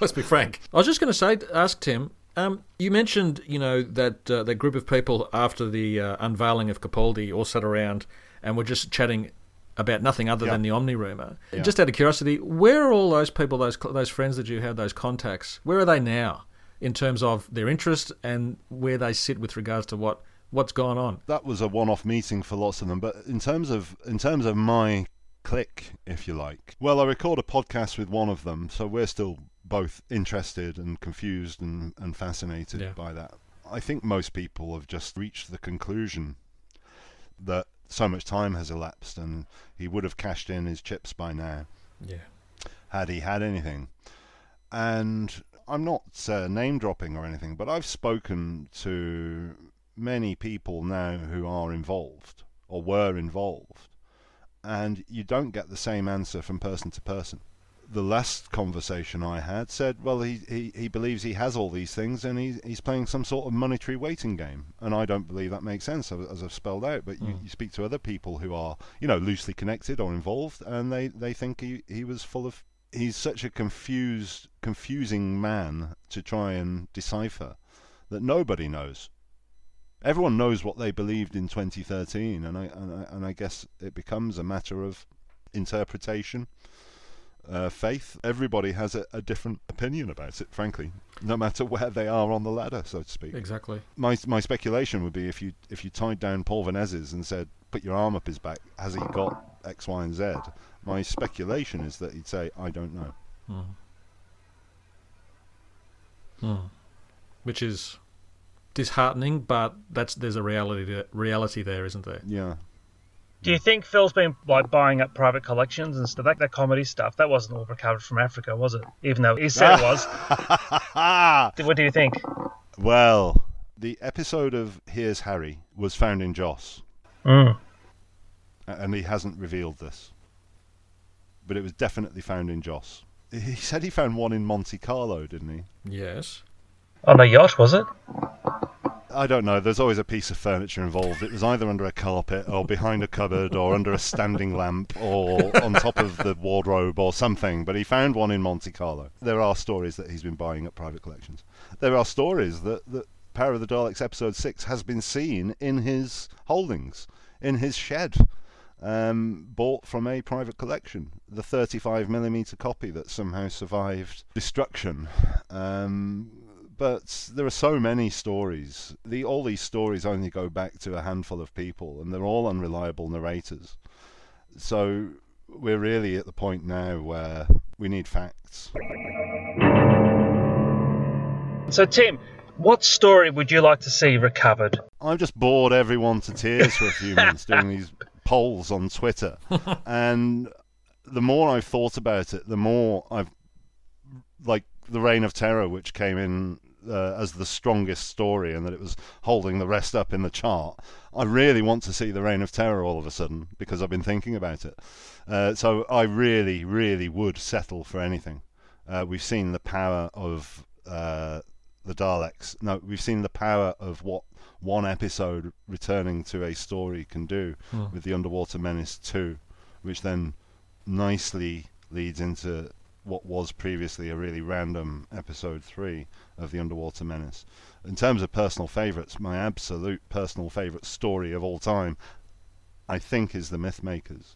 Let's be frank. I was just going to say, ask Tim. Um, you mentioned, you know, that uh, that group of people after the uh, unveiling of Capaldi all sat around and were just chatting about nothing other Yeah. than the Omni rumor. Yeah. Just out of curiosity, where are all those people, those those friends that you had, those contacts? Where are they now in terms of their interest and where they sit with regards to what what's gone on? that was a one-off meeting for lots of them. But in terms of in terms of my click, if you like, well, I record a podcast with one of them, so we're still both interested and confused and, and fascinated Yeah. by that. I think most people have just reached the conclusion that so much time has elapsed and he would have cashed in his chips by now Yeah. had he had anything. And I'm not uh, name dropping or anything, but I've spoken to many people now who are involved or were involved, and you don't get the same answer from person to person. The last conversation I had said, well, he, he, he believes he has all these things and he, he's playing some sort of monetary waiting game. And I don't believe that makes sense, as I've spelled out. But you, hmm. you speak to other people who are, you know, loosely connected or involved, and they, they think he, he was full of. He's such a confused, confusing man to try and decipher that nobody knows. Everyone knows what they believed in 2013, and I and I, and I guess it becomes a matter of interpretation, uh, faith. Everybody has a, a different opinion about it, frankly, no matter where they are on the ladder, so to speak. Exactly. My my speculation would be if you if you tied down Paul Vanezis and said, "Put your arm up his back," has he got X, Y, and Z? My speculation is that he'd say, "I don't know." Which is disheartening, but that's there's a reality reality there, isn't there? Yeah. Do you think Phil's been like buying up private collections and stuff? That, that comedy stuff that wasn't all recovered from Africa, was it? Even though he said it was. What do you think? Well, the episode of Here's Harry was found in Jos, Mm. and he hasn't revealed this. But it was definitely found in Jos. He said he found one in Monte Carlo, didn't he? Yes. On a yacht, was it? I don't know. There's always a piece of furniture involved. It was either under a carpet or behind a cupboard or under a standing lamp or on top of the wardrobe or something. But he found one in Monte Carlo. There are stories that he's been buying up private collections. There are stories that, that Power of the Daleks episode 6 has been seen in his holdings, in his shed, um, bought from a private collection. The 35mm copy that somehow survived destruction. Um, but there are so many stories. The, all these stories only go back to a handful of people, and they're all unreliable narrators. So we're really at the point now where we need facts. So, Tim, what story would you like to see recovered? I've just bored everyone to tears for a few minutes doing these polls on Twitter, and the more I've thought about it, the more I've like the Reign of Terror, which came in uh, as the strongest story, and that it was holding the rest up in the chart. I really want to see the Reign of Terror all of a sudden because I've been thinking about it. Uh, so I really, really would settle for anything. Uh, we've seen the power of uh, the Daleks. No, we've seen the power of what one episode returning to a story can do with the Underwater Menace 2, which then nicely leads into what was previously a really random episode three of the Underwater Menace. In terms of personal favourites, my absolute personal favourite story of all time, I think, is the Mythmakers.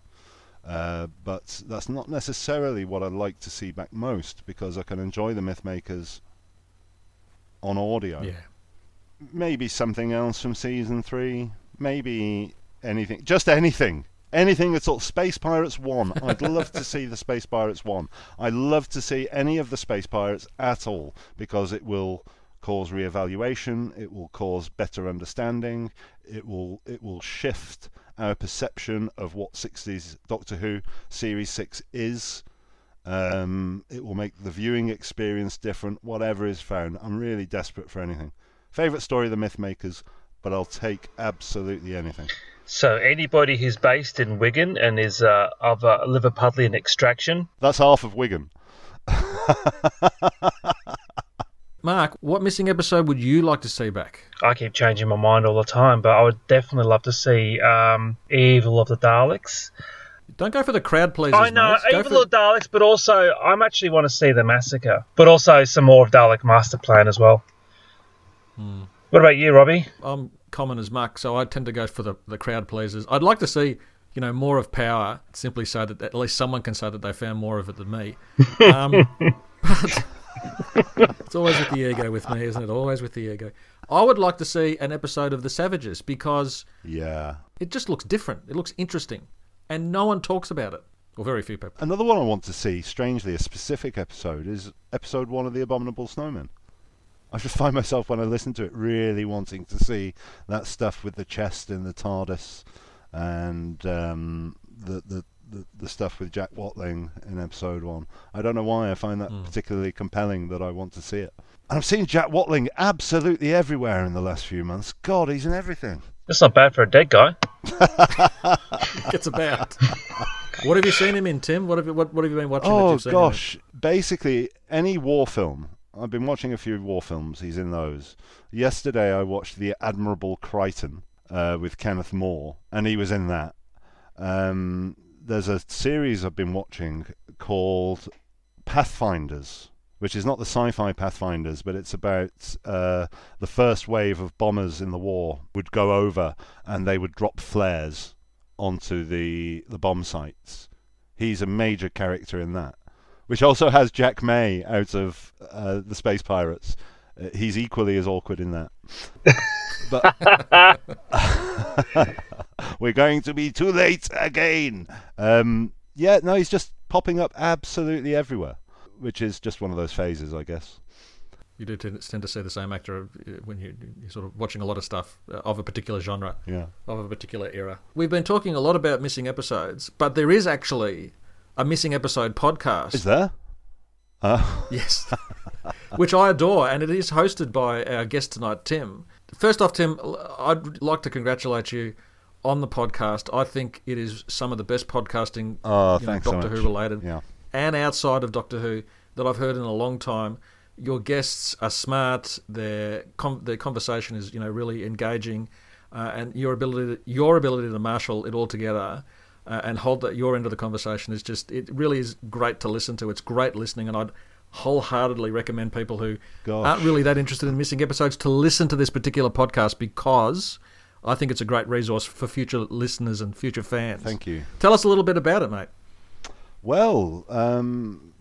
Uh, but that's not necessarily what I'd like to see back most because I can enjoy the Mythmakers on audio. Yeah. Maybe something else from season three. Maybe anything, just anything. Anything that's all Space Pirates 1. I'd love to see the Space Pirates 1. I'd love to see any of the Space Pirates at all because it will cause reevaluation, it will cause better understanding, it will it will shift our perception of what 60s Doctor Who Series 6 is. Um, it will make the viewing experience different, whatever is found. I'm really desperate for anything. Favourite story, of The Mythmakers, but I'll take absolutely anything. So anybody who's based in Wigan and is uh, of a Liverpudlian extraction, That's half of Wigan. Mark, what missing episode would you like to see back? I keep changing my mind all the time, but I would definitely love to see um, Evil of the Daleks. Don't go for the crowd pleasers. I know mate. Evil for- of the Daleks, but also I actually want to see the massacre, but also some more of Dalek Master Plan as well. Hmm. What about you, Robbie? I'm common as muck, so I tend to go for the, the crowd pleasers. I'd like to see, you know, more of power, simply so that at least someone can say that they found more of it than me. Um, but it's always with the ego with me, isn't it? Always with the ego. I would like to see an episode of The Savages because Yeah. it just looks different. It looks interesting, and no one talks about it, or very few people. Another one I want to see, strangely, a specific episode, is episode one of The Abominable Snowman. I just find myself, when I listen to it, really wanting to see that stuff with the chest in the TARDIS and um, the, the, the, the stuff with Jack Watling in episode one. I don't know why I find that particularly compelling that I want to see it. And I've seen Jack Watling absolutely everywhere in the last few months. God, he's in everything. That's not bad for a dead guy. It's about. what have you seen him in, Tim? What have you what, what have you been watching? that Oh you've seen him in? gosh! Basically, any war film. I've been watching a few war films. He's in those. Yesterday, I watched The Admirable Crichton uh, with Kenneth More, and he was in that. Um, there's a series I've been watching called Pathfinders, which is not the sci-fi Pathfinders, but it's about uh, the first wave of bombers in the war would go over and they would drop flares onto the the bomb sites. He's a major character in that, which also has Jack May out of uh, the Space Pirates. Uh, he's equally as awkward in that. but we're going to be too late again. Um, yeah, no, he's just popping up absolutely everywhere, which is just one of those phases, I guess. You do tend tend to see the same actor uh, when you, you're sort of watching a lot of stuff uh, of a particular genre, Yeah. of a particular era. We've been talking a lot about missing episodes, but there is actually a missing episode podcast. Is there? Uh, Yes. Which I adore, and it is hosted by our guest tonight, Tim. First off, Tim, I'd like to congratulate you on the podcast. I think it is some of the best podcasting, Oh, you know, thanks so Doctor. Who related, Yeah. and outside of Doctor Who that I've heard in a long time. Your guests are smart. Their their conversation is you know really engaging, uh, and your ability to, your ability to marshal it all together uh, and hold that your end of the conversation is just it really is great to listen to. It's great listening, and I'd wholeheartedly recommend people who Gosh. aren't really that interested in missing episodes to listen to this particular podcast because I think it's a great resource for future listeners and future fans. Thank you. Tell us a little bit about it, mate. Well, um,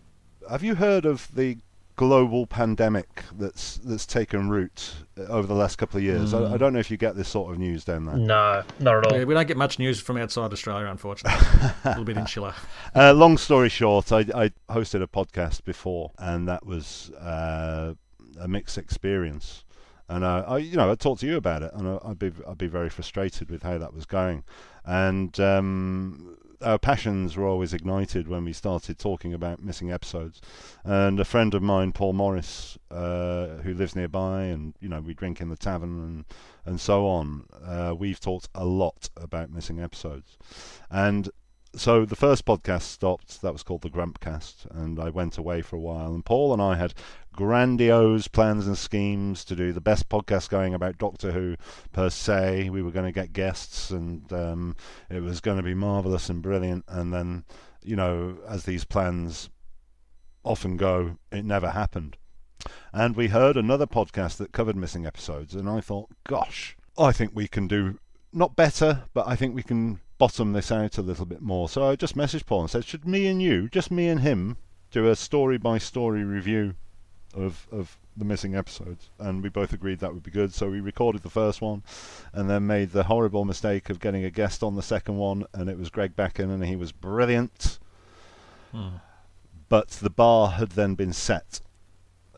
have you heard of the global pandemic that's that's taken root over the last couple of years? I, I don't know if you get this sort of news down there. No, not at all. Yeah, we don't get much news from outside Australia, unfortunately. a little bit insular. Uh, long story short, I, I hosted a podcast before, and that was uh, a mixed experience. And uh, I, you know, I talked to you about it, and I, I'd be I'd be very frustrated with how that was going. And um, our passions were always ignited when we started talking about missing episodes. And a friend of mine, Paul Morris, uh, who lives nearby, and you know, we drink in the tavern and and so on. Uh, we've talked a lot about missing episodes, and so the first podcast stopped. That was called the Grumpcast, and I went away for a while. And Paul and I had grandiose plans and schemes to do the best podcast going about Doctor Who per se. We were going to get guests, and um, it was going to be marvelous and brilliant. And then, you know, as these plans often go, it never happened. And we heard another podcast that covered missing episodes, and I thought, gosh, I think we can do not better, but I think we can bottom this out a little bit more. So I just messaged Paul and said, should me and you, just me and him, do a story by story review of of the missing episodes? And we both agreed that would be good. So we recorded the first one, and then made the horrible mistake of getting a guest on the second one, and it was Greg Becken, and he was brilliant. Hmm. But the bar had then been set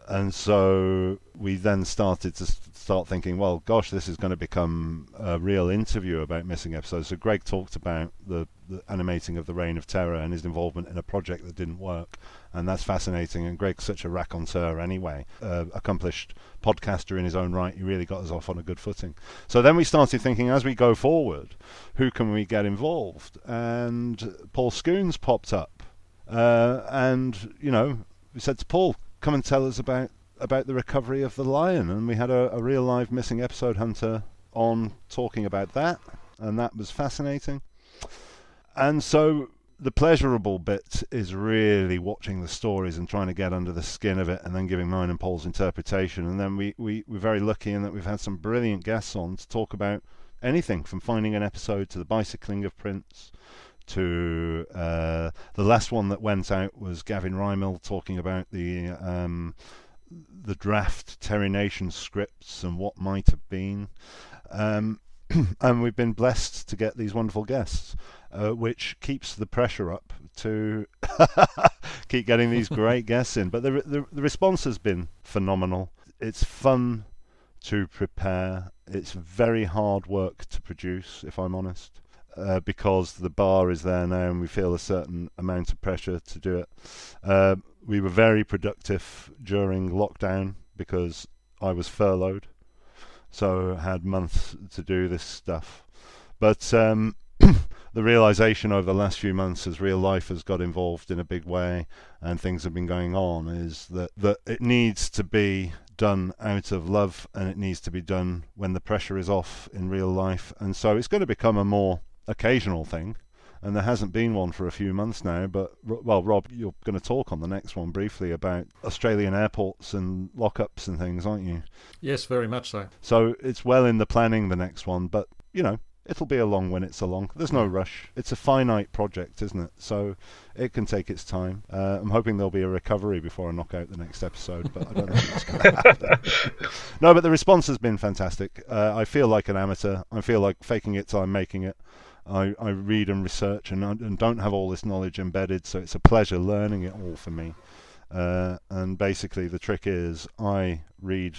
and so we then started to start thinking, well, gosh, this is going to become a real interview about missing episodes. So Greg talked about the, the, animating of the Reign of Terror and his involvement in a project that didn't work, and that's fascinating. And Greg's such a raconteur anyway, uh, accomplished podcaster in his own right. He really got us off on a good footing. So then we started thinking, as we go forward, who can we get involved? And Paul Scoones popped up, uh, and you know, we said to Paul, come and tell us about about the recovery of the lion. And we had a, a real live missing episode hunter on talking about that, and that was fascinating. And so the pleasurable bit is really watching the stories and trying to get under the skin of it and then giving mine and Paul's interpretation. And then we, we, we're very lucky in that we've had some brilliant guests on to talk about anything from finding an episode to the bicycling of prints to uh, the last one that went out was Gavin Rymill talking about the um, the draft Terry Nation scripts and what might have been. Um, and we've been blessed to get these wonderful guests, uh, which keeps the pressure up to keep getting these great guests in. But the, the the response has been phenomenal. It's fun to prepare. It's very hard work to produce, if I'm honest uh, because the bar is there now and we feel a certain amount of pressure to do it. Uh, we were very productive during lockdown because I was furloughed, so had months to do this stuff. But um, the realization over the last few months, as real life has got involved in a big way and things have been going on, is that, that it needs to be done out of love and it needs to be done when the pressure is off in real life. And so it's going to become a more occasional thing, and there hasn't been one for a few months now. But well, Rob, you're going to talk on the next one briefly about Australian airports and lockups and things, aren't you? Yes, very much so. So it's well in the planning the next one, but you know. It'll be along when it's along. There's no rush. It's a finite project, isn't it? So it can take its time. Uh, I'm hoping there'll be a recovery before I knock out the next episode, but I don't know if that's going to happen. no, but the response has been fantastic. Uh, I feel like an amateur. I feel like faking it till I'm making it. I, I read and research and, and don't have all this knowledge embedded, so it's a pleasure learning it all for me. Uh, and basically, the trick is I read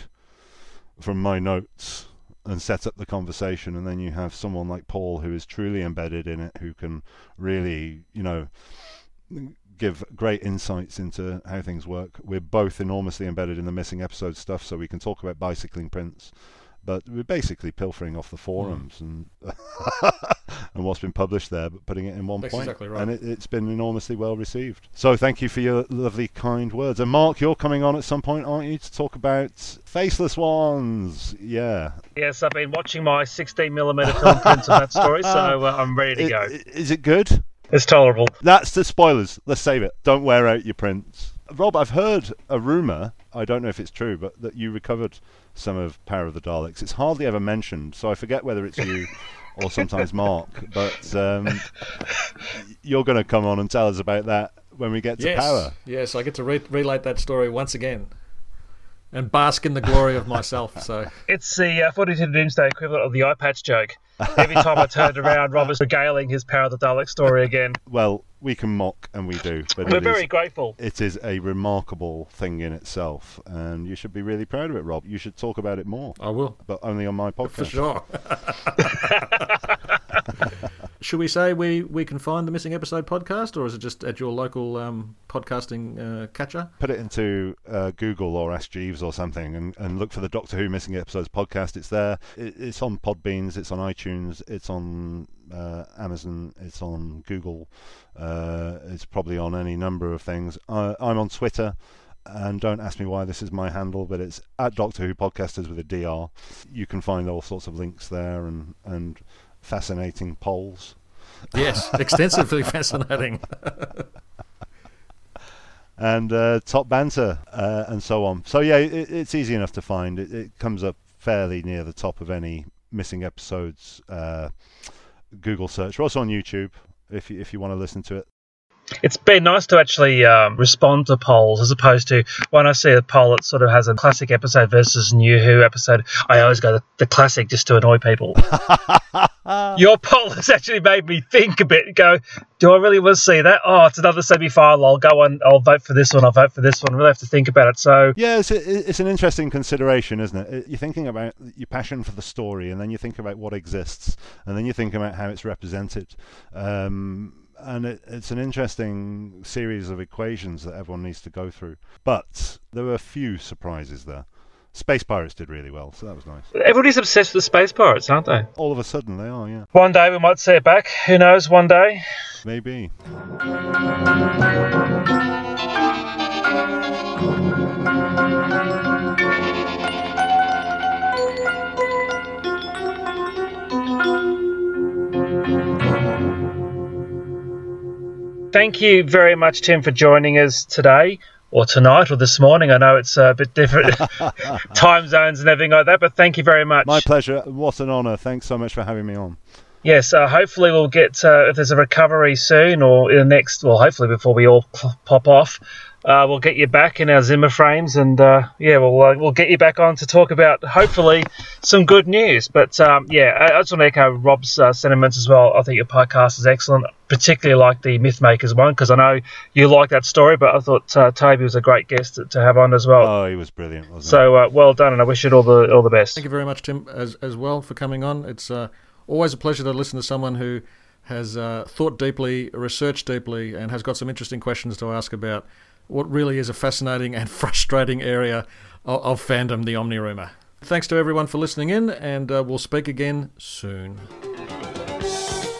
from my notes and set up the conversation, and then you have someone like Paul who is truly embedded in it, who can really, you know, give great insights into how things work. We're both enormously embedded in the missing episode stuff, so we can talk about bicycling prints but we're basically pilfering off the forums mm. and and what's been published there, but putting it in one That's point. Exactly right. And it, has been enormously well received. So thank you for your lovely, kind words. And Mark, you're coming on at some point, aren't you, to talk about Faceless Ones? Yeah. Yes, I've been watching my 16 millimeter film prints of that story, so uh, I'm ready to it, go. Is it good? It's tolerable. That's the spoilers. Let's save it. Don't wear out your prints. Rob, I've heard a rumor. I don't know if it's true, but that you recovered some of Power of the Daleks. It's hardly ever mentioned, so I forget whether it's you or sometimes Mark. But um, you're going to come on and tell us about that when we get to yes. Power. Yes, I get to re- relate that story once again and bask in the glory of myself. So it's the uh, 42 Doomsday equivalent of the eye patch joke. Every time I turned around, Rob was regaling his Power of the Dalek story again. Well, we can mock and we do, but we're very is, grateful. It is a remarkable thing in itself, and you should be really proud of it, Rob. You should talk about it more. I will, but only on my podcast for sure. Should we say we, we can find the Missing Episode podcast, or is it just at your local um, podcasting uh, catcher? Put it into uh, Google or Ask Jeeves or something and, and look for the Doctor Who Missing Episodes podcast. It's there. It, it's on Podbeans, it's on iTunes, it's on uh, Amazon, it's on Google, uh, it's probably on any number of things. I, I'm on Twitter and don't ask me why this is my handle, but it's at Doctor Who Podcasters with a DR. You can find all sorts of links there and, and fascinating polls. Yes, extensively fascinating. and uh, top banter uh, and so on. So yeah, it, it's easy enough to find. It, it, comes up fairly near the top of any missing episodes uh, Google search. We're also on YouTube if you, if you want to listen to it it's been nice to actually um, respond to polls as opposed to when I see a poll that sort of has a classic episode versus new Who episode. I always go the, the classic just to annoy people. Your poll has actually made me think a bit. Go, do I really want to see that? Oh, it's another semi final. I'll go on. I'll vote for this one. I'll vote for this one. I really have to think about it. So yeah, it's a, it's an interesting consideration, isn't it? You're thinking about your passion for the story, and then you think about what exists, and then you think about how it's represented. Um, and it, it's an interesting series of equations that everyone needs to go through. But there were a few surprises there. Space Pirates did really well, so that was nice. Everybody's obsessed with the Space Pirates, aren't they? All of a sudden, they are, yeah. One day we might see it back. Who knows? One day. Maybe. Thank you very much, Tim, for joining us today or tonight or this morning. I know it's a bit different time zones and everything like that, but thank you very much. My pleasure. What an honour. Thanks so much for having me on. Yes, uh, hopefully we'll get uh, if there's a recovery soon or in the next, well, hopefully before we all pop off, uh, we'll get you back in our Zimmer frames, and uh, yeah, we'll uh, we'll get you back on to talk about hopefully some good news. But um, yeah, I, I, just want to echo Rob's uh, sentiments as well. I think your podcast is excellent, particularly like the Mythmakers one because I know you like that story. But I thought uh, Toby was a great guest to, to, have on as well. Oh, he was brilliant. so uh, well done, and I wish you all the all the best. Thank you very much, Tim, as as well for coming on. It's always a pleasure to listen to someone who has uh, thought deeply, researched deeply, and has got some interesting questions to ask about what really is a fascinating and frustrating area of, of fandom, the Omni Rumour. Thanks to everyone for listening in, and uh, we'll speak again soon.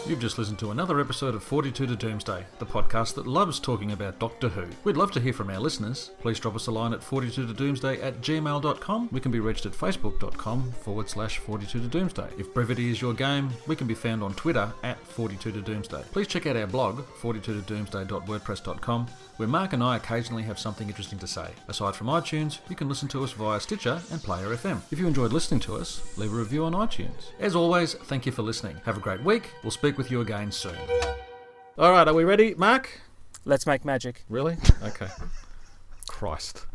You've just listened to another episode of 42 to Doomsday, the podcast that loves talking about Doctor Who. We'd love to hear from our listeners. Please drop us a line at 42 to Doomsday at gmail.com. We can be reached at facebook.com forward slash 42 to Doomsday. If brevity is your game, we can be found on Twitter at 42 to Doomsday. Please check out our blog, 42 to doomsday.wordpress.com where Mark and I occasionally have something interesting to say. Aside from iTunes, you can listen to us via Stitcher and Player FM. If you enjoyed listening to us, leave a review on iTunes. As always, thank you for listening. Have a great week. We'll speak with you again soon. All right, are we ready, Mark? Let's make magic. Really? Okay. Christ.